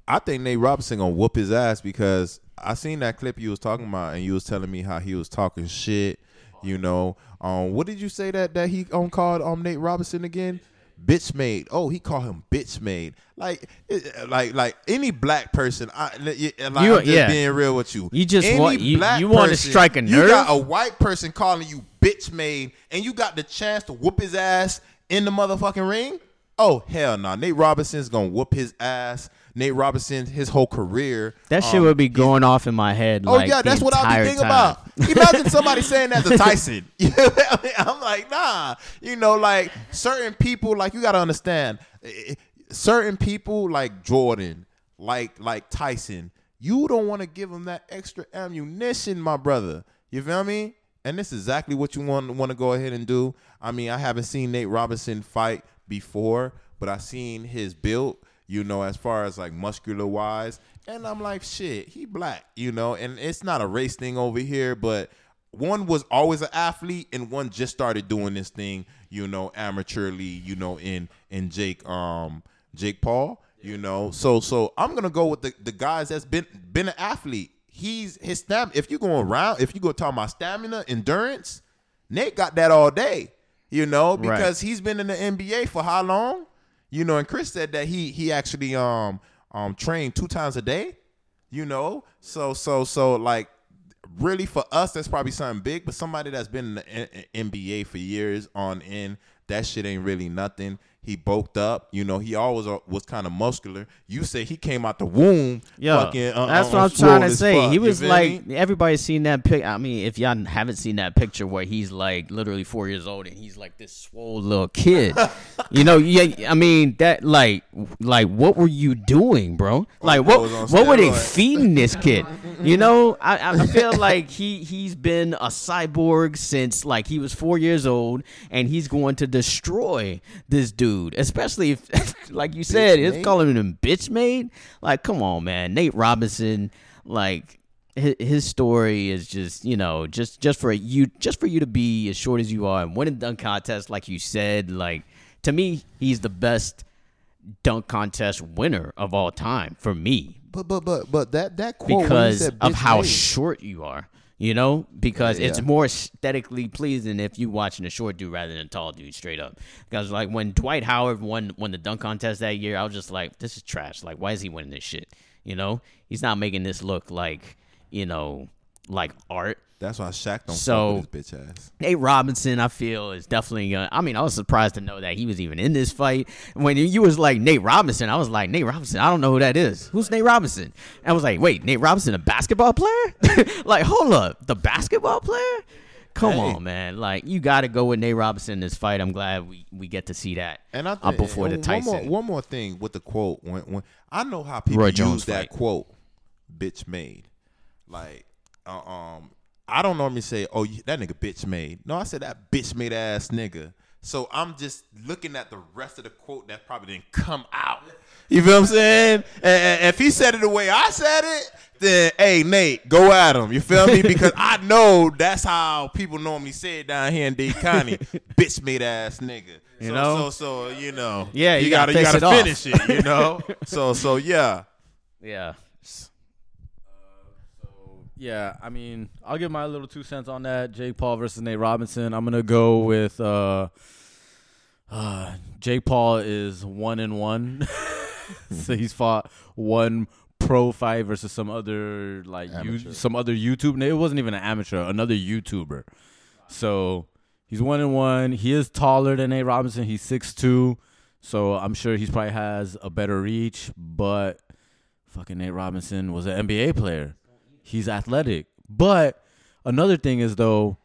What do y'all? I think Nate Robinson gonna whoop his ass because I seen that clip you was talking about and you was telling me how he was talking shit. You know, um, what did you say that that he um called um Nate Robinson again? Bitch made. Oh, he called him bitch made. Like, it- like, like any black person. I, like, You- I'm just yeah. being real with you. You just Any want- you- you want to strike a nerve. You got a white person calling you bitch made, and you got the chance to whoop his ass in the motherfucking ring. Oh hell no! Nate Robinson's gonna whoop his ass. Nate Robinson, his whole career. That shit um, would be going off in my head. Oh like, yeah, that's what I'll be thinking time. about. Imagine somebody saying that to Tyson. You know what I mean? I'm like, nah. You know, like certain people, like you gotta understand, eh, eh, certain people like Jordan, like like Tyson, you don't want to give them that extra ammunition, my brother. You feel me? And this is exactly what you want want to go ahead and do. I mean, I haven't seen Nate Robinson fight before, but I seen his build you know, as far as like muscular wise. And I'm like, shit, he black, you know, and it's not a race thing over here, but one was always an athlete and one just started doing this thing, you know, amateurly, you know, in in Jake um Jake Paul, you know. So so I'm gonna go with the, the guys that's been been an athlete. He's his stamina if you go around, if you go talk about stamina, endurance, Nate got that all day. You know, Right. because he's been in the NBA for how long? You know, and Chris said that he he actually um um trained two times a day. You know, so so so like really for us that's probably something big, but somebody that's been in the NBA for years on end, that shit ain't really nothing. He bulked up, you know. He always uh, was kind of muscular. You say he came out the womb, fucking, uh, that's uh, what I'm trying to say. fuck, He was like me? everybody's seen that pic. I mean, if y'all haven't seen that picture where he's like literally four years old and he's like this swole little kid, you know? Yeah, I mean that like like what were you doing, bro? Like what what were they feeding this kid? You know, I I feel like he he's been a cyborg since like he was four years old, and he's going to destroy this dude, especially if like you said, it's calling him bitch made. Like, come on, man, Nate Robinson, like. His, his story is just you know just just for you just for you to be as short as you are and win a dunk contest like you said like to me he's the best dunk contest winner of all time for me But but but but that that quote because said, of how made," short you are. You know, because Yeah, it's yeah. more aesthetically pleasing if you watching a short dude rather than a tall dude. Straight up, because like when Dwight Howard won won the dunk contest that year, I was just like, this is trash. Like, why is he winning this shit? You know, he's not making this look like you know like art. That's why Shaq don't So- fuck with his bitch ass. Nate Robinson, I feel, is definitely. Uh, I mean, I was surprised to know that he was even in this fight. When you was like Nate Robinson, I was like Nate Robinson. I don't know who that is. Who's Nate Robinson? I was like, wait, Nate Robinson, a basketball player? like, hold up, the basketball player? Come Hey. on, man. Like, you got to go with Nate Robinson in this fight. I'm glad we, we get to see that. And I uh, think before the and one more, Tyson. one more thing with the quote. When, when I know how people Roy use Jones that fight. quote, "bitch made," like, uh, um, I don't normally say, "Oh, you, that nigga bitch made." No, I said that bitch made ass nigga. So I'm just looking at the rest of the quote that probably didn't come out. You feel what I'm saying? And, if he said it the way I said it, then hey Nate, go at him. You feel me? Because I know that's how people normally say it down here in Dade County. bitch made ass nigga. You so, know? so so you know. Yeah, you gotta you gotta it off. finish it. You know. so so yeah. yeah. Yeah, I mean, I'll give my little two cents on that. Jake Paul versus Nate Robinson. I'm gonna go with uh, uh, Jake Paul is one and one, so he's fought one pro fight versus some other like you, some other YouTube. It wasn't even an amateur, another YouTuber. So he's one and one. He is taller than Nate Robinson. He's six two, so I'm sure he's probably has a better reach. But fucking Nate Robinson was an NBA player. He's athletic. But another thing is though,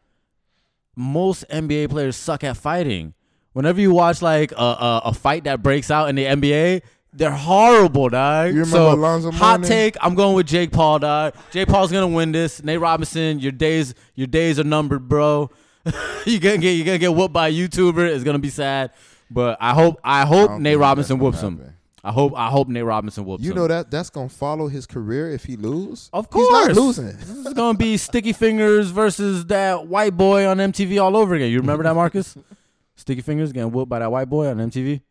most NBA players suck at fighting. Whenever you watch like a a, a fight that breaks out in the NBA, they're horrible, dog. You remember so, Alonzo hot Mourning? take, I'm going with Jake Paul, dog. Jake Paul's gonna win this. Nate Robinson, your days your days are numbered, bro. you gonna get you gonna get whooped by a YouTuber. It's gonna be sad. But I hope I I hope don't Nate Robinson whoops him. I hope I hope Nate Robinson whoops You him. know that that's gonna follow his career if he lose. Of he's not course. losing. This is gonna be Sticky Fingaz versus that white boy on MTV all over again. You remember that, Marcus? Sticky Fingaz getting whooped by that white boy on MTV.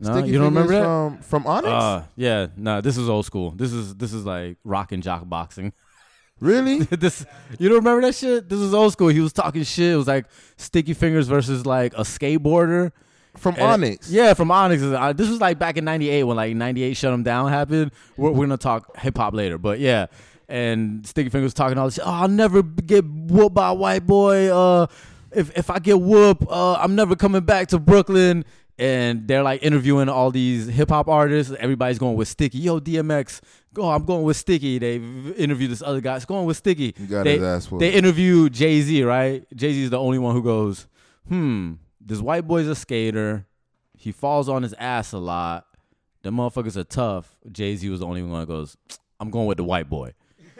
No, Sticky you don't remember that? from from Onyx? Uh, yeah, no, this is old school. This is this is like rock and jock boxing. really? this you don't remember that shit? This is old school. He was talking shit. It was like Sticky Fingaz versus like a skateboarder. From And- Onyx? Yeah, from Onyx. Uh, This was like back in '98 when like '98 shut him down happened. We're, we're gonna talk hip hop later, but yeah. And Sticky Fingaz talking all this shit. Oh, I'll never get whooped by a white boy. Uh, if if I get whooped, uh, I'm never coming back to Brooklyn. And they're like interviewing all these hip hop artists. Everybody's going with Sticky. Yo, DMX, go. I'm going with Sticky. They interview this other guy. It's going with Sticky. You got they, his ass whooped. they interview Jay Z, right? Jay Z is the only one who goes, hmm, this white boy's a skater. He falls on his ass a lot. The motherfuckers are tough. Jay Z was the only one that goes, I'm going with the white boy.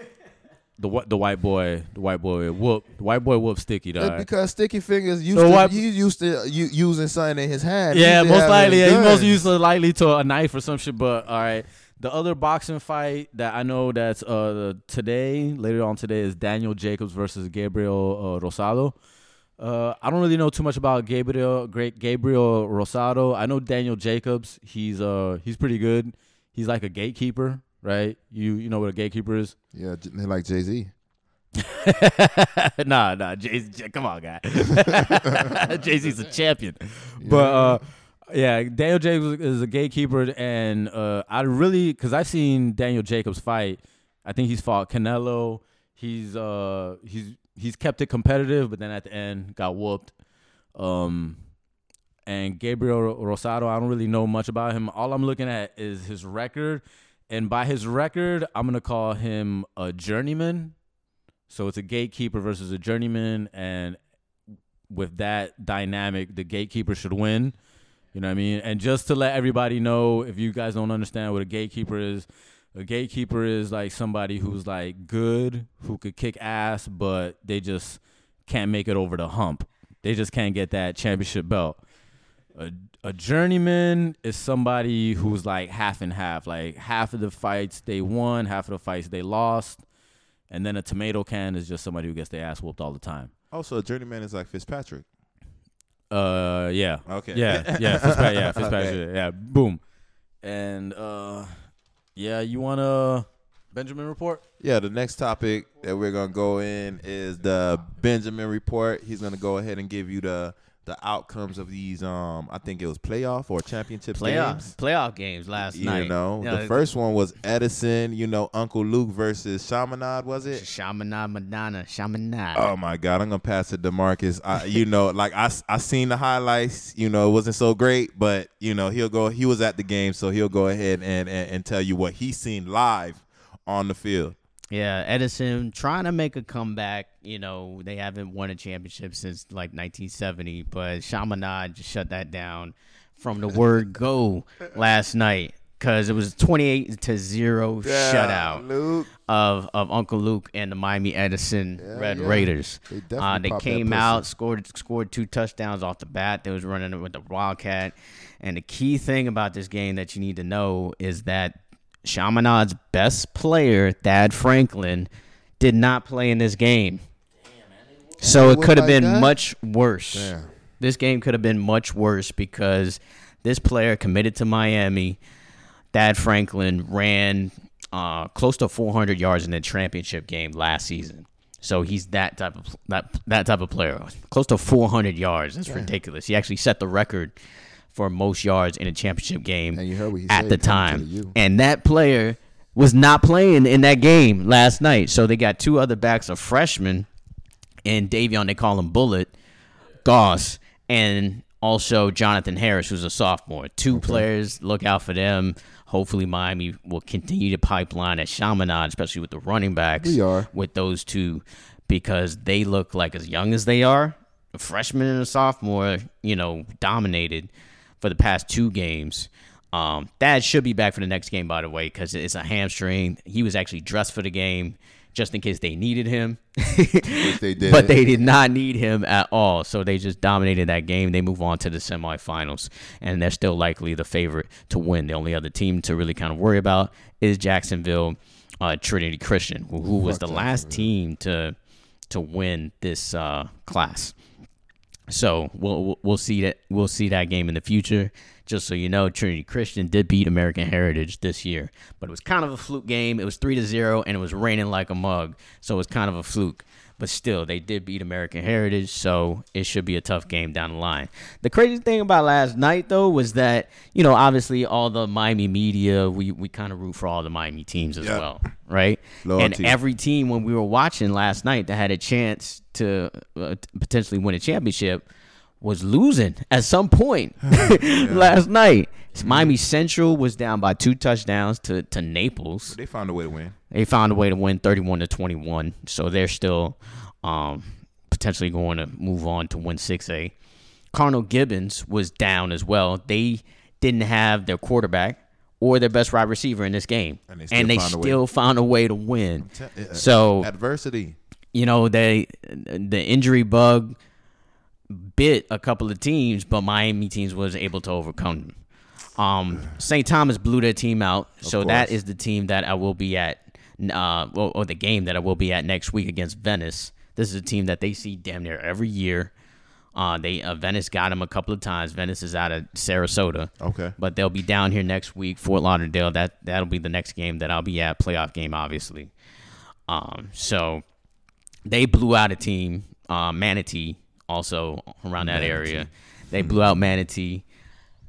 The wh- the white boy, the white boy whoop, the white boy whoop sticky That's dog. because Sticky Fingaz used So to what- you used to you, using something in his hand. Yeah, He most likely. Yeah, he most used to likely to a knife or some shit. But all right, the other boxing fight that I know that's uh today, later on today, is Daniel Jacobs versus Gabriel uh, Rosado. Uh, I don't really know too much about Gabriel Great Gabriel Rosado. I know Daniel Jacobs. He's uh he's pretty good. He's like a gatekeeper, right? You you know what a gatekeeper is? Yeah, like Jay Z. nah, nah, Jay Z, come on, guy. Jay Z's a champion. But uh, yeah, Daniel Jacobs is a gatekeeper, and uh, I really, cause I've seen Daniel Jacobs fight. I think he's fought Canelo. He's uh, he's he's kept it competitive, but then at the end got whooped. Um, and Gabriel Rosado, I don't really know much about him. All I'm looking at is his record, and by his record, I'm gonna call him a journeyman. So it's a gatekeeper versus a journeyman, and with that dynamic, the gatekeeper should win. You know what I mean? And just to let everybody know, if you guys don't understand what a gatekeeper is, a gatekeeper is like somebody who's like good, who could kick ass, but they just can't make it over the hump. They just can't get that championship belt. A, a journeyman is somebody who's like half and half. Like half of the fights they won, half of the fights they lost. And then a tomato can is just somebody who gets their ass whooped all the time. Also, a journeyman is like Fitzpatrick. Uh, yeah, Okay. yeah, yeah, Fitzpatrick, yeah, Okay. Fitzpatrick, yeah, boom, and uh, yeah, you wanna uh, Benjamin report? Yeah, the next topic that we're gonna go in is the Benjamin report. He's gonna go ahead and give you the the outcomes of these. Um, I think it was playoff or championship Playoff games. playoff games last You night. know, You know, the first one was Edison. You know, Uncle Luke versus Chaminade, Was it? Chaminade Madonna, Chaminade. Oh my God, I'm gonna pass it to Marcus. I, you know, like I, I seen the highlights. You know, it wasn't so great, but you know, he'll go. He was at the game, so he'll go ahead and and, and tell you what he seen live on the field. Yeah, Edison trying to make a comeback. You know, they haven't won a championship since like 1970, but Chaminade just shut that down from the word go last night because it was 28 to 0 shutout Luke. of, of Uncle Luke and the Miami Edison Red yeah. Raiders. They uh, they came out, scored scored two touchdowns off the bat. They was running it with the Wildcat. And the key thing about this game that you need to know is that Chaminade's best player, Thad Franklin, did not play in this game. So it could have like been that? much worse. Damn. This game could have been much worse because this player committed to Miami. Thad Franklin ran uh, close to 400 yards in the championship game last season. So he's that type of that that type of player. Close to 400 yards. That's ridiculous. He actually set the record for most yards in a championship game And you heard what he at said, the time. And that player was not playing in that game last night. So they got two other backs, a freshman and Davion, they call him Bullet, Goss, and also Jonathan Harris, who's a sophomore. Two players, look out for them. Hopefully, Miami will continue to pipeline at Chaminade, especially with the running backs. We are. With those two, because they look like as young as they are, a freshman and a sophomore, you know, dominated for the past two games. Um, Thad should be back for the next game, by the way, because it's a hamstring. He was actually dressed for the game just in case they needed him. they did but they did not need him at all. So they just dominated that game. They move on to the semifinals, and they're still likely the favorite to win. The only other team to really kind of worry about is Jacksonville uh, Trinity Christian, who, who was the last team to to win this uh, class. So we'll we'll- see that we'll see that game in the future. Just so you know, Trinity Christian did beat American Heritage this year, but it was kind of a fluke game. It was three to zero, and it was raining like a mug, so it was kind of a fluke. But still, they did beat American Heritage, so it should be a tough game down the line. The crazy thing about last night, though, was that you know obviously all the Miami media, we we kind of root for all the Miami teams as Yeah. well, right? Loyalty. And every team when we were watching last night that had a chance to uh, potentially win a championship was losing at some point last night. Miami Central was down by two touchdowns to, to Naples. They found a way to win. They found a way to win 31 to 21. So they're still um, potentially going to move on to win 6A. Cardinal Gibbons was down as well. They didn't have their quarterback or their best wide receiver in this game. And And they they still still, found a way. found a way to win. Te- uh, So adversity. you know they the injury bug bit a couple of teams, but Miami teams was able to overcome them. Um, St. Thomas blew their team out, so that course. is the team that I will be at, uh, or, or the game that I will be at next week against Venice. This is a team that they see damn near every year. Uh, they uh, Venice got them a couple of times. Venice is out of Sarasota. Okay. But they'll be down here next week, Fort Lauderdale. That that'll be the next game that I'll be at, playoff game, obviously. Um, so they blew out a team, uh, Manatee, also around that area. They blew out Manatee.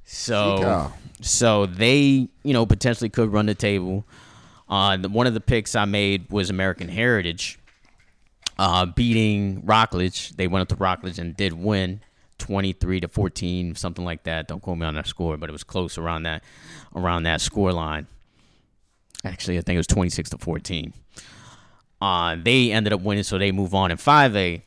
So so they, you know, potentially could run the table. Uh, the, one of the picks I made was American Heritage, uh, beating Rockledge. They went up to Rockledge and did win, twenty three to fourteen, something like that. Don't quote me on that score, but it was close around that, around that score line. Actually, I think it was twenty six to fourteen. Uh, they ended up winning, so they move on in five A.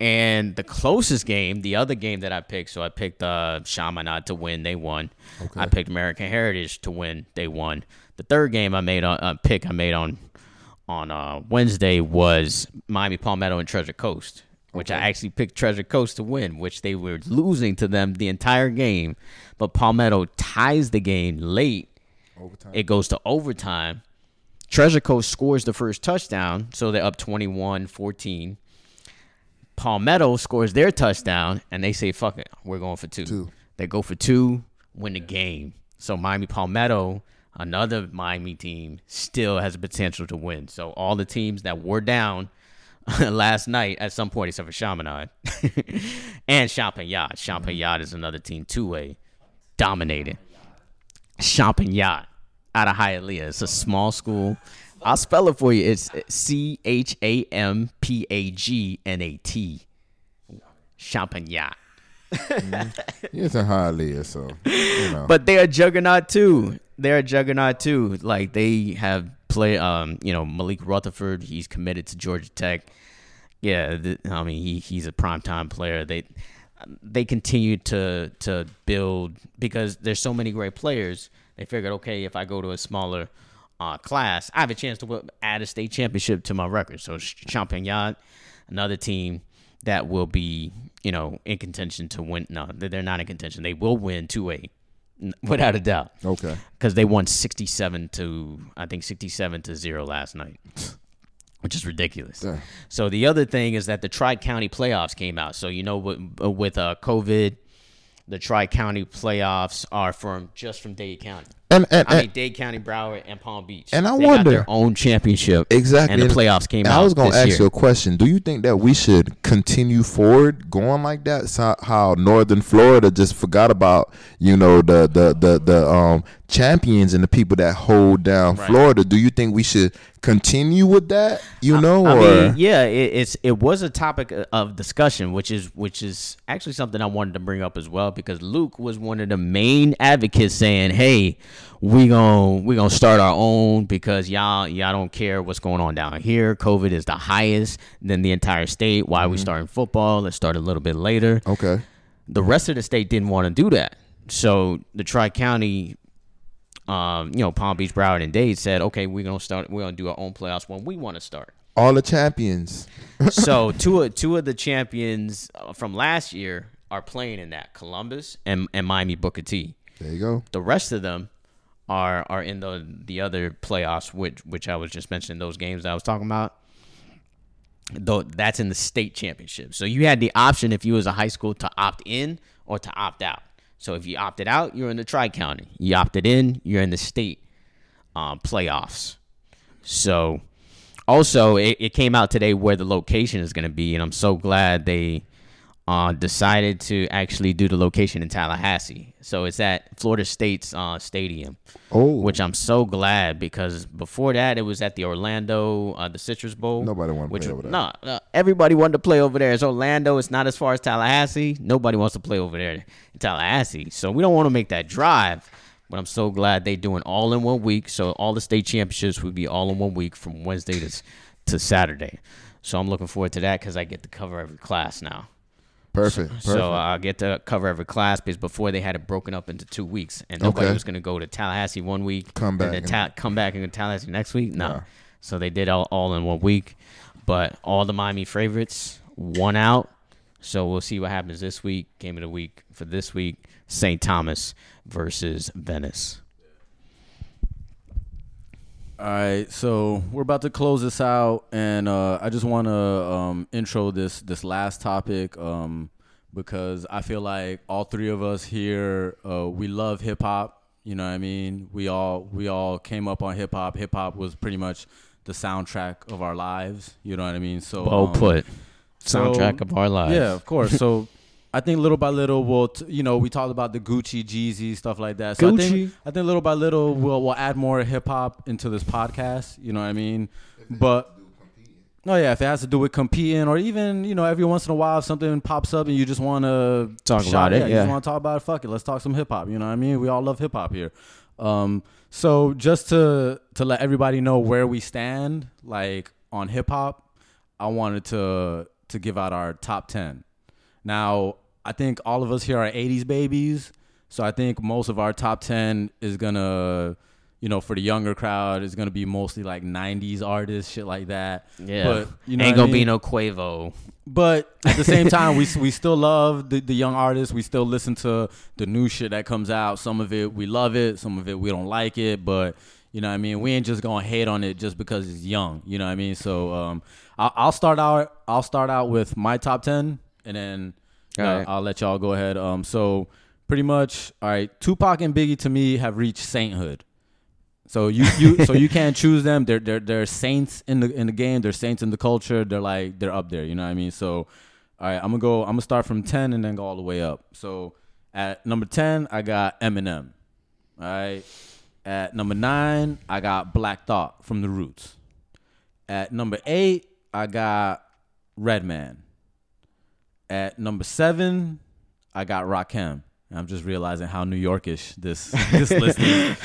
And the closest game, the other game that I picked, so I picked uh, Chaminade to win. They won. I picked American Heritage to win. They won. The third game I made on uh, pick I made on on uh, Wednesday was Miami Palmetto and Treasure Coast, which I actually picked Treasure Coast to win, which they were losing to them the entire game, but Palmetto ties the game late. It goes to overtime. Treasure Coast scores the first touchdown, so they're up 21-14. Palmetto scores their touchdown, and they say, "Fuck it, we're going for two. Two. They go for two, win the game. So Miami Palmetto, another Miami team, still has a potential to win. So all the teams that were down last night at some point, except for Chaminade and Champagnat. Champagnat is another team, two way, dominated. Champagnat out of Hialeah. It's a small school. I'll spell it for you. It's C H A M P A G N A T. Champagnat. It's in Hialeah, so you know. But they're a juggernaut too. They're a juggernaut too. Like they have play. Um, you know Malik Rutherford. He's committed to Georgia Tech. Yeah, th- I mean he he's a primetime player. They they continue to to build because there's so many great players. They figured, okay, if I go to a smaller uh, class, I have a chance to add a state championship to my record. So Champagnat, another team that will be, you know, in contention to win. No, they're not in contention. They will win two A, without a doubt, okay. because they won sixty seven to I think sixty seven to zero last night. Which is ridiculous. Yeah. So the other thing is that the Tri County playoffs came out. So you know, with, with uh, COVID, the Tri County playoffs are from just from Dade County. And and, I mean, Dade County, Broward, and Palm Beach. And I they wonder- their own championship. exactly. And the playoffs came. I was gonna ask year. you a question. Do you think that we should continue forward going like that? So how Northern Florida just forgot about you know the the the the um champions and the people that hold down Right. Florida. Do you think we should continue with that? You know, I or mean, yeah, it, it's it was a topic of discussion, which is which is actually something I wanted to bring up as well because Luke was one of the main advocates saying, "Hey, we gon' we gonna start our own because y'all y'all don't care what's going on down here. COVID is the highest than the entire state. Why are we starting football? Let's start a little bit later." okay, The rest of the state didn't want to do that. So the Tri County, um, you know, Palm Beach, Broward, and Dade said, okay, we're gonna start. We're gonna do our own playoffs when we want to start. All the champions. so two of two of the champions uh, from last year are playing in that Columbus and, and Miami Booker T. There you go. The rest of them are are in the the other playoffs, which which I was just mentioning those games I was talking about. Though that's in the state championship, so you had the option if you was a high school to opt in or to opt out. So if you opted out, you're in the tri county. You opted in, you're in the state um, playoffs. So also it, it came out today where the location is going to be, and I'm so glad they uh, decided to actually do the location in Tallahassee. So it's at Florida State's uh, stadium, Oh, which I'm so glad because before that it was at the Orlando, uh, the Citrus Bowl. Nobody wanted to play over there. No, no, everybody wanted to play over there. It's Orlando. It's not as far as Tallahassee. Nobody wants to play over there in Tallahassee. So we don't want to make that drive. But I'm so glad they're doing all in one week. So all the state championships would be all in one week from Wednesday to to Saturday. So I'm looking forward to that because I get to cover every class now. Perfect. Perfect. So uh, I get to cover every class because before they had it broken up into two weeks, and nobody Okay. was going to go to Tallahassee one week, Come back and then and- ta- come back and go to Tallahassee next week. No, Yeah. so they did all, all in one week. But all the Miami favorites won out. So we'll see what happens this week. Game of the week for this week: St. Thomas versus Venice. All right, so we're about to close this out, and uh, I just want to um, intro this this last topic um, because I feel like all three of us here uh, we love hip hop. You know what I mean? We all we all came up on hip hop. Hip hop was pretty much the soundtrack of our lives. You know what I mean? So Well um, put. so- Soundtrack of our lives. yeah, of course. So I think little by little we'll, t- you know, we talked about the Gucci, Jeezy, stuff like that. So I Gucci. think I think little by little we'll we'll add more hip hop into this podcast. You know what I mean? But no, yeah, if it has to do with competing, or even you know, every once in a while, if something pops up and you just want to Talk about it, you yeah. just want to talk about it. Fuck it, let's talk some hip hop. You know what I mean? We all love hip hop here. Um, so just to to let everybody know where we stand, like on hip hop, I wanted to to give out our top ten. Now, I think all of us here are 80s babies. So I think most of our top 10 is going to, you know, for the younger crowd, is going to be mostly like 90s artists, shit like that. Yeah. But, you know Ain't gonna be no Quavo. But at the same time, we we still love the, the young artists. We still listen to the new shit that comes out. Some of it we love it, some of it we don't like it. But you know what I mean? We ain't just gonna hate on it just because it's young. You know what I mean? So um, I'll, I'll start out. I'll start out with my top ten, and then I'll let y'all go ahead. Um, so pretty much, all right. Tupac and Biggie to me have reached sainthood. So you you so you can't choose them. They're they're they're saints in the in the game. They're saints in the culture. They're like they're up there. You know what I mean? So all right, I'm gonna go. I'm gonna start from ten and then go all the way up. So at number ten, I got Eminem. All right. At number nine, I got Black Thought from The Roots. At number eight, I got Redman. At number seven, I got Rakim. I'm just realizing how New Yorkish this this list is.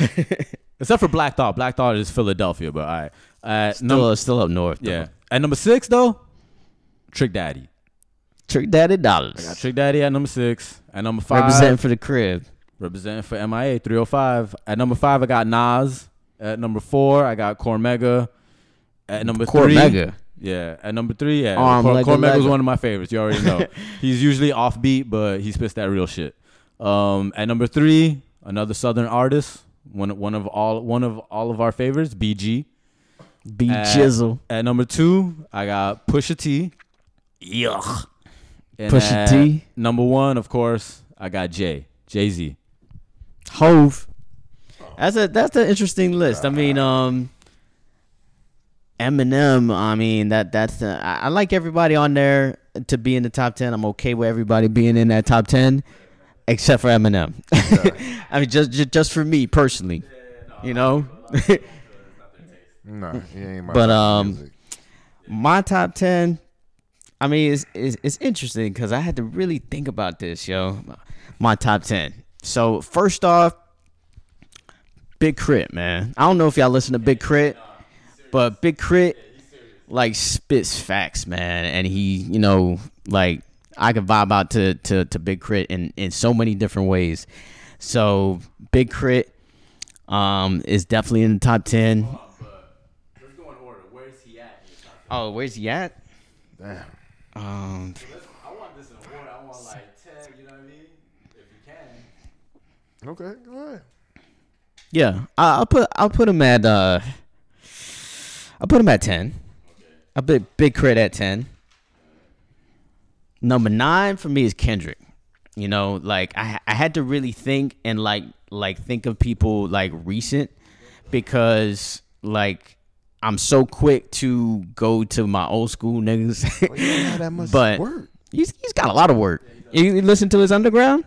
Except for Black Thought. Black Thought is Philadelphia, but all right. At Still, number, still up north. though. yeah. At number six, though, Trick Daddy. Trick Daddy Dollars. I got Trick Daddy at number six. At number five, Representing for the crib. representing for MIA 305. At number five, I got Nas. At number four, I got Cormega. At number Core three, Mega. Yeah. At number three, yeah. Arm, Cor- Cormega was one of my favorites. You already know. He's usually offbeat, but he spits that real shit. Um, at number three, another Southern artist, one one of all one of all of our favorites, BG. B At- Jizzle. At number two, I got Pusha T. Yuck. And Pusha T. Number one, of course, I got Jay. Jay Z. Hov. That's a that's an interesting list. I mean, um, Eminem. I mean that that's the. I, I like everybody on there to be in the top ten. I'm okay with everybody being in that top ten, except for Eminem. I mean, just just, just for me personally, you know. No, he ain't my But, um, music. My top ten. I mean, it's it's, it's interesting because I had to really think about this, yo. My top ten. So first off, Big K.R.I.T., man. I don't know if y'all listen to Big K.R.I.T., but Big K.R.I.T. like spits facts, man, and he, you know, like I could vibe out to to to Big K.R.I.T. in in so many different ways. So Big K.R.I.T. um, is definitely in the top ten. Let's go order. Where's he at? Oh, where's he at? Damn. Um, I want this in order. I want like ten. You know what I mean? If you can. Okay, go ahead. yeah, I'll put I'll put him at uh, I'll put him at ten. I put Big K.R.I.T. at ten. Number nine for me is Kendrick. You know, like I I had to really think and like like think of people like recent because like I'm so quick to go to my old school niggas. Well, much But- work. he's he's got a lot of work. You listen to his underground?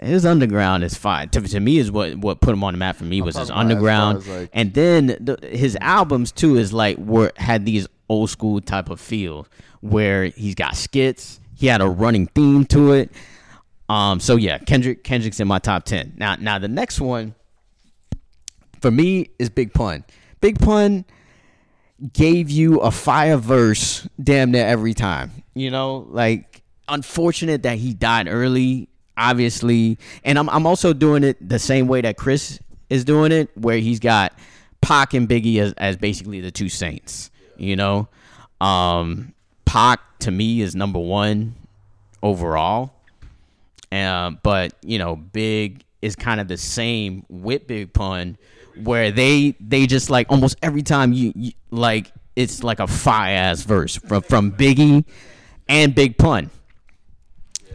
His underground is fine. To, to me, is what what put him on the map for me was his about as underground, as, like- and then the, his albums too is like were had these old school type of feel where he's got skits. He had a running theme to it. Um. So yeah, Kendrick Kendrick's in my top ten. Now now the next one for me is Big Pun. Big Pun gave you a fire verse damn near every time. You know, like unfortunate that he died early, obviously. And I'm I'm also doing it the same way that Chris is doing it, where he's got Pac and Biggie as, as basically the two saints. You know? Um Pac to me is number one overall. Um, but you know, Big is kind of the same with Big Pun, where they they just like almost every time you, you like it's like a fire ass verse from from Biggie and Big Pun.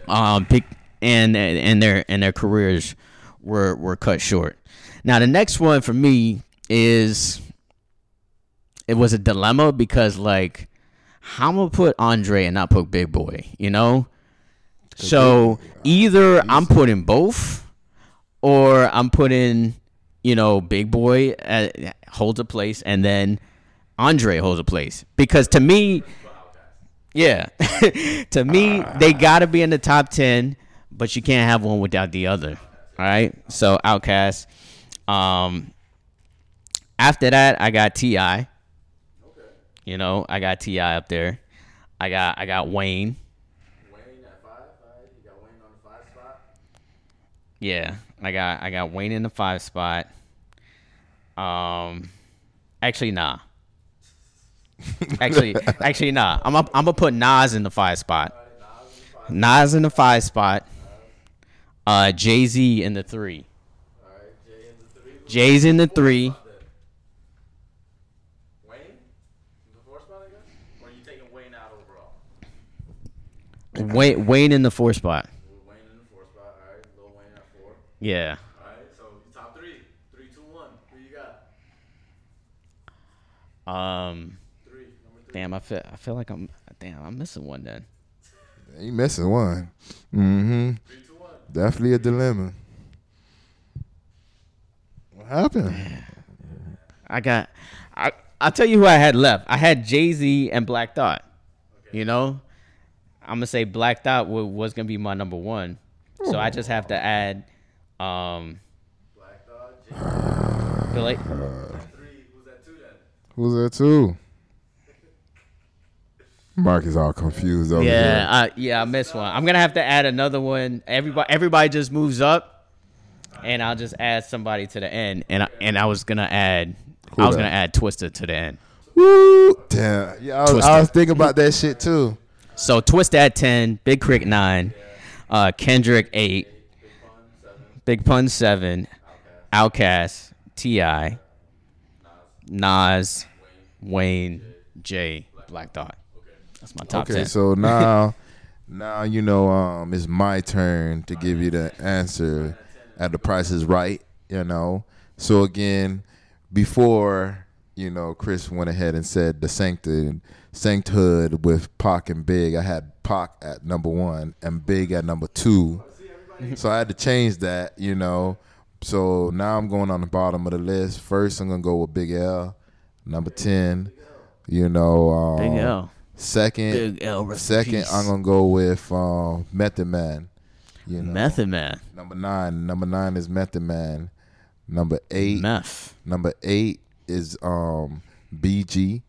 Um, big and and their and their careers were were cut short. Now the next one for me is it was a dilemma because like how I'm gonna put Andre and not put Big Boi, you know? So either I'm putting both, or I'm putting, you know, Big Boi uh, holds a place, and then Andre holds a place. Because to me, yeah, to me they gotta be in the top ten, but you can't have one without the other. All right. So OutKast. Um. After that, I got Ti. Okay. You know, I got Ti up there. I got I got Wayne. Wayne at five. Right? You got Wayne on the five spot. Yeah, I got I got Wayne in the five spot. Um, actually, nah. Actually, actually, nah. I'm up, I'm gonna put Nas in the five spot. Nas in the five spot. Uh, Jay Z in the three. All right. Jay in the three. Jay's in the three. Wayne. in The four spot, I guess. Or are you taking Wayne out overall? Wayne Wayne in the four spot. Wayne in the four spot. All right. Lil Wayne at four. Yeah. All right. So top three. Three, two, one. Who you got? Um. Three. Number three. Damn, I feel I feel like I'm damn I'm missing one then. You missing one. Mm-hmm. Three, two, one. Definitely a dilemma. What happened? I got. I I'll tell you who I had left. I had Jay Z and Black Thought. You know, I'm gonna say Black Thought wa- was gonna be my number one, so I just have to add. Um, Black Thought. Jay. Billy, Three. Who's that two then? Who's that too? Mark is all confused over yeah, here. I, yeah, I missed one. I'm gonna have to add another one. Everybody, everybody just moves up, and I'll just add somebody to the end. And I, and I was gonna add. Who I was that? gonna add Twista to the end. Woo! Damn. Yeah, I was, I was thinking about that shit too. So Twist at ten, Big K.R.I.T nine, uh, Kendrick eight, Big Pun seven, OutKast, Ti, Nas, Wayne, Jay, Black Thought. That's my top Okay, ten. so now, now you know, um, it's my turn to give you the answer at the price is right. You know, so again, before you know, Chris went ahead and said the sanctity, sancthood with Pac and Big. I had Pac at number one and Big at number two. So I had to change that, you know. So now I'm going on the bottom of the list. First, I'm gonna go with Big L, number ten. You know, um, Big L. Second, second. I'm gonna go with um, Method Man. You know, Method Man. number nine. Number nine is Method Man. Number eight. Meth. Number eight is um BG.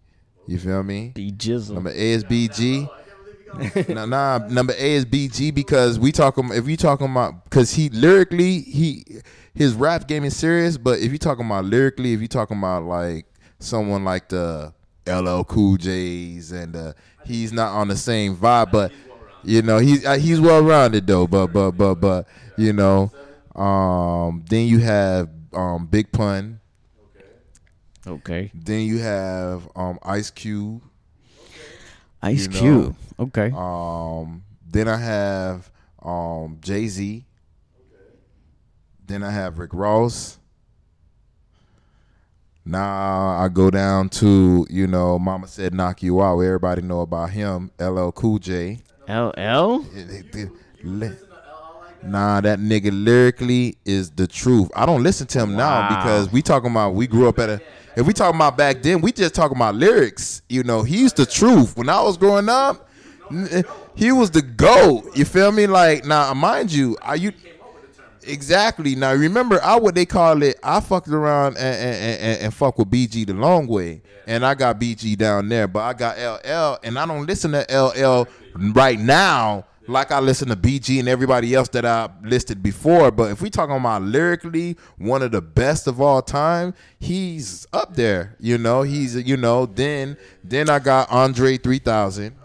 You feel me? B Jizzle. Number eight is BG. nah, nah, number A is BG because we talking if we talking about because he lyrically he his rap game is serious, but if you talking about lyrically, if you talking about like someone like the LL Cool J's and uh, he's not on the same vibe, but you know he's uh, he's well rounded though, but but but but you know, um, then you have um Big Pun, Okay. then you have um Ice Cube. Ice You know, Cube. Okay. Um, then I have um, Jay Z. Okay. Then I have Rick Ross. Now I go down to you know, Mama said knock you out. Everybody know about him. LL Cool J. LL. Nah, that nigga lyrically is the truth. I don't listen to him now because we talking about we grew up at a. If we talking about back then, we just talking about lyrics. You know, he's the truth. When I was growing up, he was the goat. You feel me? Like now, mind you, are you exactly now? Remember, I what they call it. I fucked around and and, and, and fuck with BG the long way, and I got BG down there, but I got LL, and I don't listen to LL right now like I listen to BG and everybody else that I listed before. But if we talking about lyrically, one of the best of all time, he's up there. You know, he's you know. Then then I got Andre three thousand.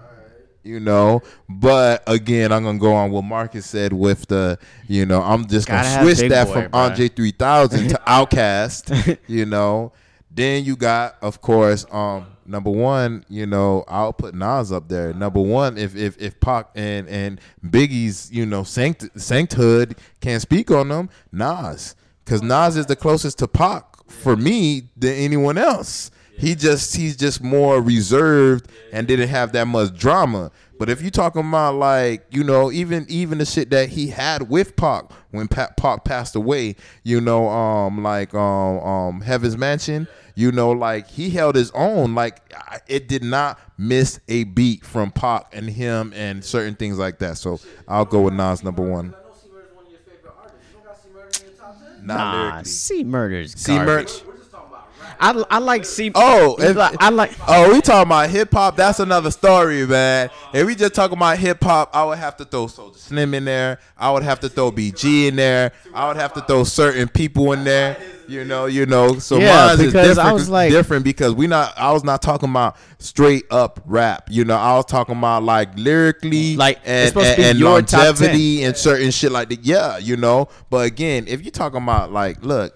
You know, but again, I'm gonna go on what Marcus said with the, you know, I'm just Gotta gonna switch that Boy, from bruh. Andre 3000 to OutKast. you know, then you got, of course, um, number one. You know, I'll put Nas up there. Number one, if if if Pac and and Biggie's, you know, sanct sancthood can't speak on them, Nas, because Nas is the closest to Pac for me than anyone else. He just he's just more reserved and didn't have that much drama. But if you talking about like you know even even the shit that he had with Pac when pa- Pac passed away, you know um like um um Heaven's Mansion, you know like he held his own. Like it did not miss a beat from Pac and him and certain things like that. So I'll go with Nas number one. Nah. C Murder's C Mur- garbage. I, I like C. Oh, if, I like. Oh, we talking about hip hop. That's another story, man. If we just talking about hip hop, I would have to throw Soulja Slim in there. I would have to throw BG in there. I would have to throw certain people in there. You know, you know. So Yeah, mine is different. I was like- different because we not. I was not talking about straight up rap. You know, I was talking about like lyrically, Like, and, and, and your top 10. longevity and certain shit like that. Yeah, you know. But again, if you're talking about like, look,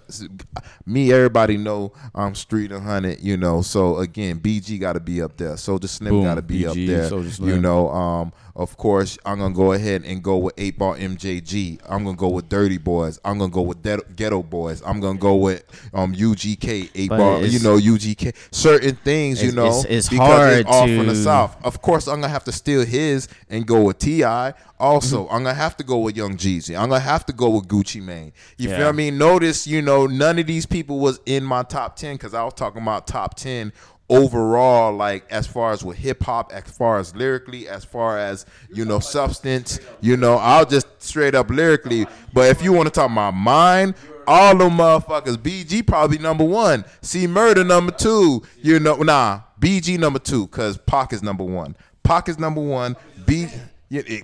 me, everybody know I'm street hundred. You know, so again, BG got to be up there. Soulja Slim Boom, got to be up BG, there. Soulja You know, um, of course, I'm gonna go ahead and go with Eight Ball MJG. I'm gonna go with Dirty Boys. I'm gonna go with Det- Geto Boys. I'm gonna go with um UGK. Eight But it's- You know, UGK. Certain things, you know, it's- it's because hard all from the south. Of course, I'm gonna have to steal his and go with Ti. Also, Mm-hmm. I'm gonna have to go with Young Jeezy. I'm gonna have to go with Gucci Mane. You Yeah. feel me? Notice, you know, none of these people was in my top ten because I was talking about top ten overall, like as far as with hip hop, as far as lyrically, as far as you know, substance. You know, I'll just straight up lyrically. But if you want to talk about mine. All them motherfuckers, BG probably number one, C Murder number two. You know, nah, BG number two, cause Pac is number one. Pac is number one. B,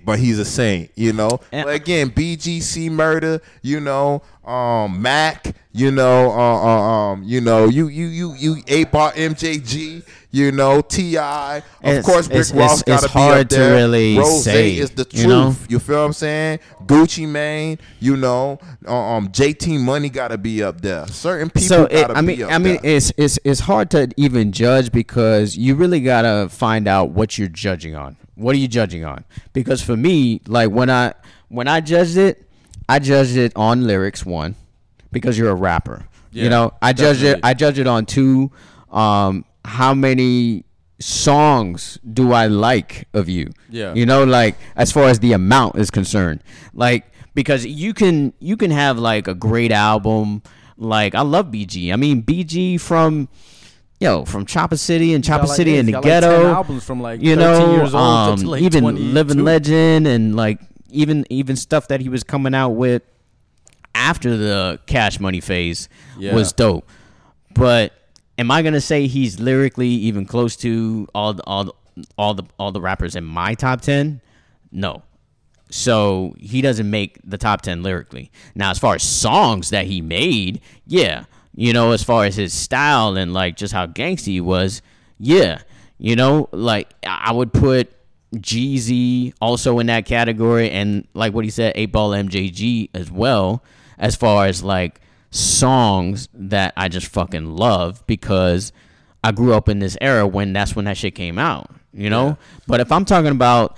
but he's a saint, you know. And- but again, BGC murder, you know, um, Mac, you know, uh, uh, um, you know, you you you you eight bar MJG, you know, Ti. Of course, Rick it's- Ross got to be hard up to there. really Rose say, is the truth. you know? You feel what I'm saying? Gucci Mane, you know, um, JT Money got to be up there. Certain people so got it, to I be mean, I mean, there. it's it's it's hard to even judge because you really gotta find out what you're judging on. What are you judging on? Because for me, like when I when I judged it, I judged it on lyrics one, because you're a rapper. Yeah, you know, I judge it. I judge it on two. Um, how many songs do I like of you? Yeah. You know, like as far as the amount is concerned, like because you can you can have like a great album. Like I love BG. I mean BG from. Yo, from Chopper City and Chopper like- City yeah, in the got like 10 ghetto, albums from, like, you know, years old um, like, even 22. Living Legend and like even even stuff that he was coming out with after the Cash Money phase Yeah. was dope. But am I gonna say he's lyrically even close to all the, all the, all the all the rappers in my top ten, no. So he doesn't make the top ten lyrically. Now, as far as songs that he made, yeah, you know, as far as his style and like just how gangsty he was, yeah, you know, like I would put Jeezy also in that category, and like what he said, Eight Ball MJG as well, as far as like songs that I just fucking love because I grew up in this era when that's when that shit came out, you know. But if I'm talking about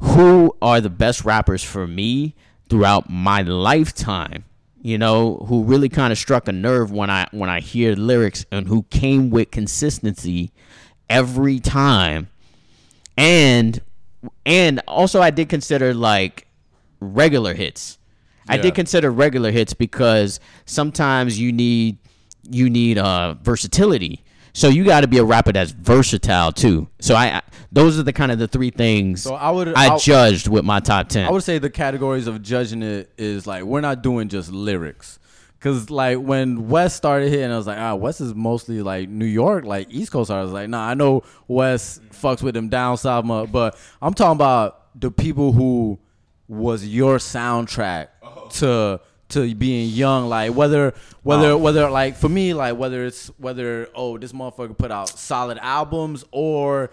who are the best rappers for me throughout my lifetime, you know, who really kind of struck a nerve when I when I hear lyrics and who came with consistency every time and and also I did consider like regular hits. I did consider regular hits because sometimes you need you need uh versatility. So you got to be a rapper that's versatile too. So I, I those are the kind of the three things So I would- I I- judged with my top 10. I would say the categories of judging it is like we're not doing just lyrics. Cause like when West started hitting, I was like, ah, West is mostly like New York, like East Coast artists. Like, nah, I know West fucks with them down south, mu- but I'm talking about the people who was your soundtrack to to being young. Like whether whether whether like for me, like whether it's whether oh this motherfucker put out solid albums or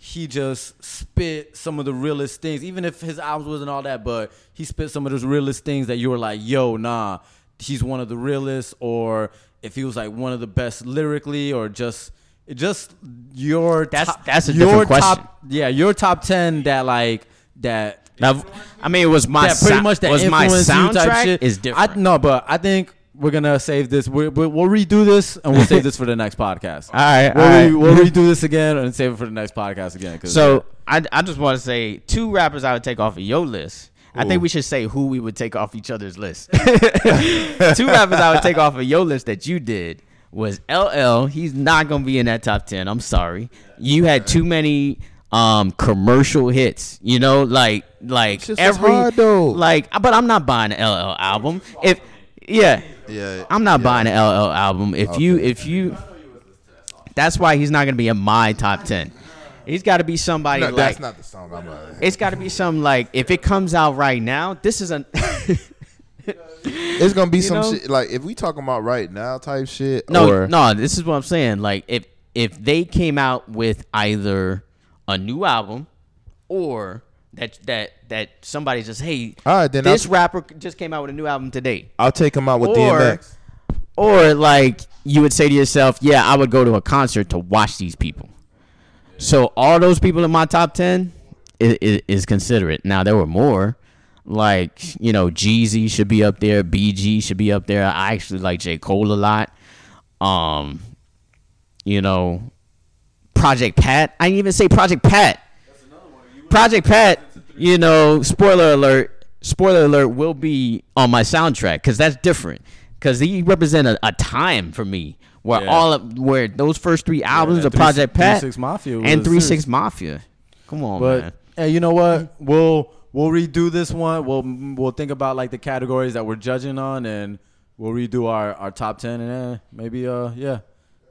he just spit some of the realest things, even if his albums wasn't all that, but he spit some of those realest things that you were like, yo, nah, he's one of the realest, or if he was like one of the best lyrically, or just just your That's- top- that's a your different question. top yeah your top ten that like that now, I mean, it was my that pretty much that was my influence you soundtrack type shit is different. I, no, but I think we're gonna save this. We, we, we'll redo this and we'll save this for the next podcast. All right, we'll, all re- we'll redo this again and save it for the next podcast again. So I, I just want to say two rappers I would take off of your list. I think we should say who we would take off each other's list. two rappers I would take off of your list that you did was LL. He's not gonna be in that top ten. I'm sorry. You had too many um commercial hits. You know, like like Shit's every hard, though. like. But I'm not buying an LL album. If yeah, Yeah, I'm not yeah. buying an LL album. If you if you that's why he's not gonna be in my top ten. He's got to be somebody No, like that's not the song I'm like. it's got to be something like if it comes out right now. This is a It's gonna be some know? shit like if we talking about right now type shit. no or, no. This is what I'm saying. Like if if they came out with either a new album or that that that somebody just hey All right, then this I'll- rapper just came out with a new album today. I'll take him out with Or- DMX. Or like you would say to yourself, yeah, I would go to a concert to watch these people. So all those people in my top ten is, is considerate. Now there were more, like you know, Jeezy should be up there, BG should be up there. I actually like J Cole a lot. Um, you know, Project Pat. I didn't even say Project Pat. Project Pat. You know, spoiler alert. Spoiler alert will be on my soundtrack because that's different. Because he represent a, a time for me where Yeah. all of, where those first three albums that of Three- Project Pat 3-6 Mafia and Three serious. Six Mafia. Come on, But man. hey, you know what? We'll we'll redo this one. We'll we'll think about like the categories that we're judging on, and we'll redo our, our top ten, and eh, maybe uh yeah,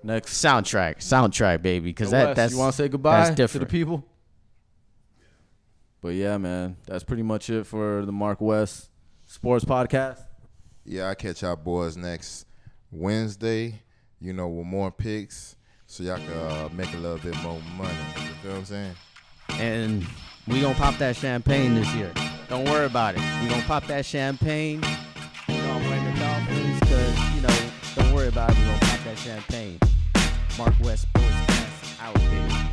next. Soundtrack, soundtrack, baby. Because Yo, that that's you want to say goodbye that's to different. the people. But yeah, man, that's pretty much it for the Mark West Sports Podcast. Yeah, I catch y'all boys next Wednesday. You know, with more picks, so y'all can uh, make a little bit more money. You feel what I'm saying? and we gonna pop that champagne this year. Don't worry about it. We gonna pop that champagne. You know I'm the Dolphins because you know. Don't worry about it. We gonna pop that champagne. Mark West Sports out, baby.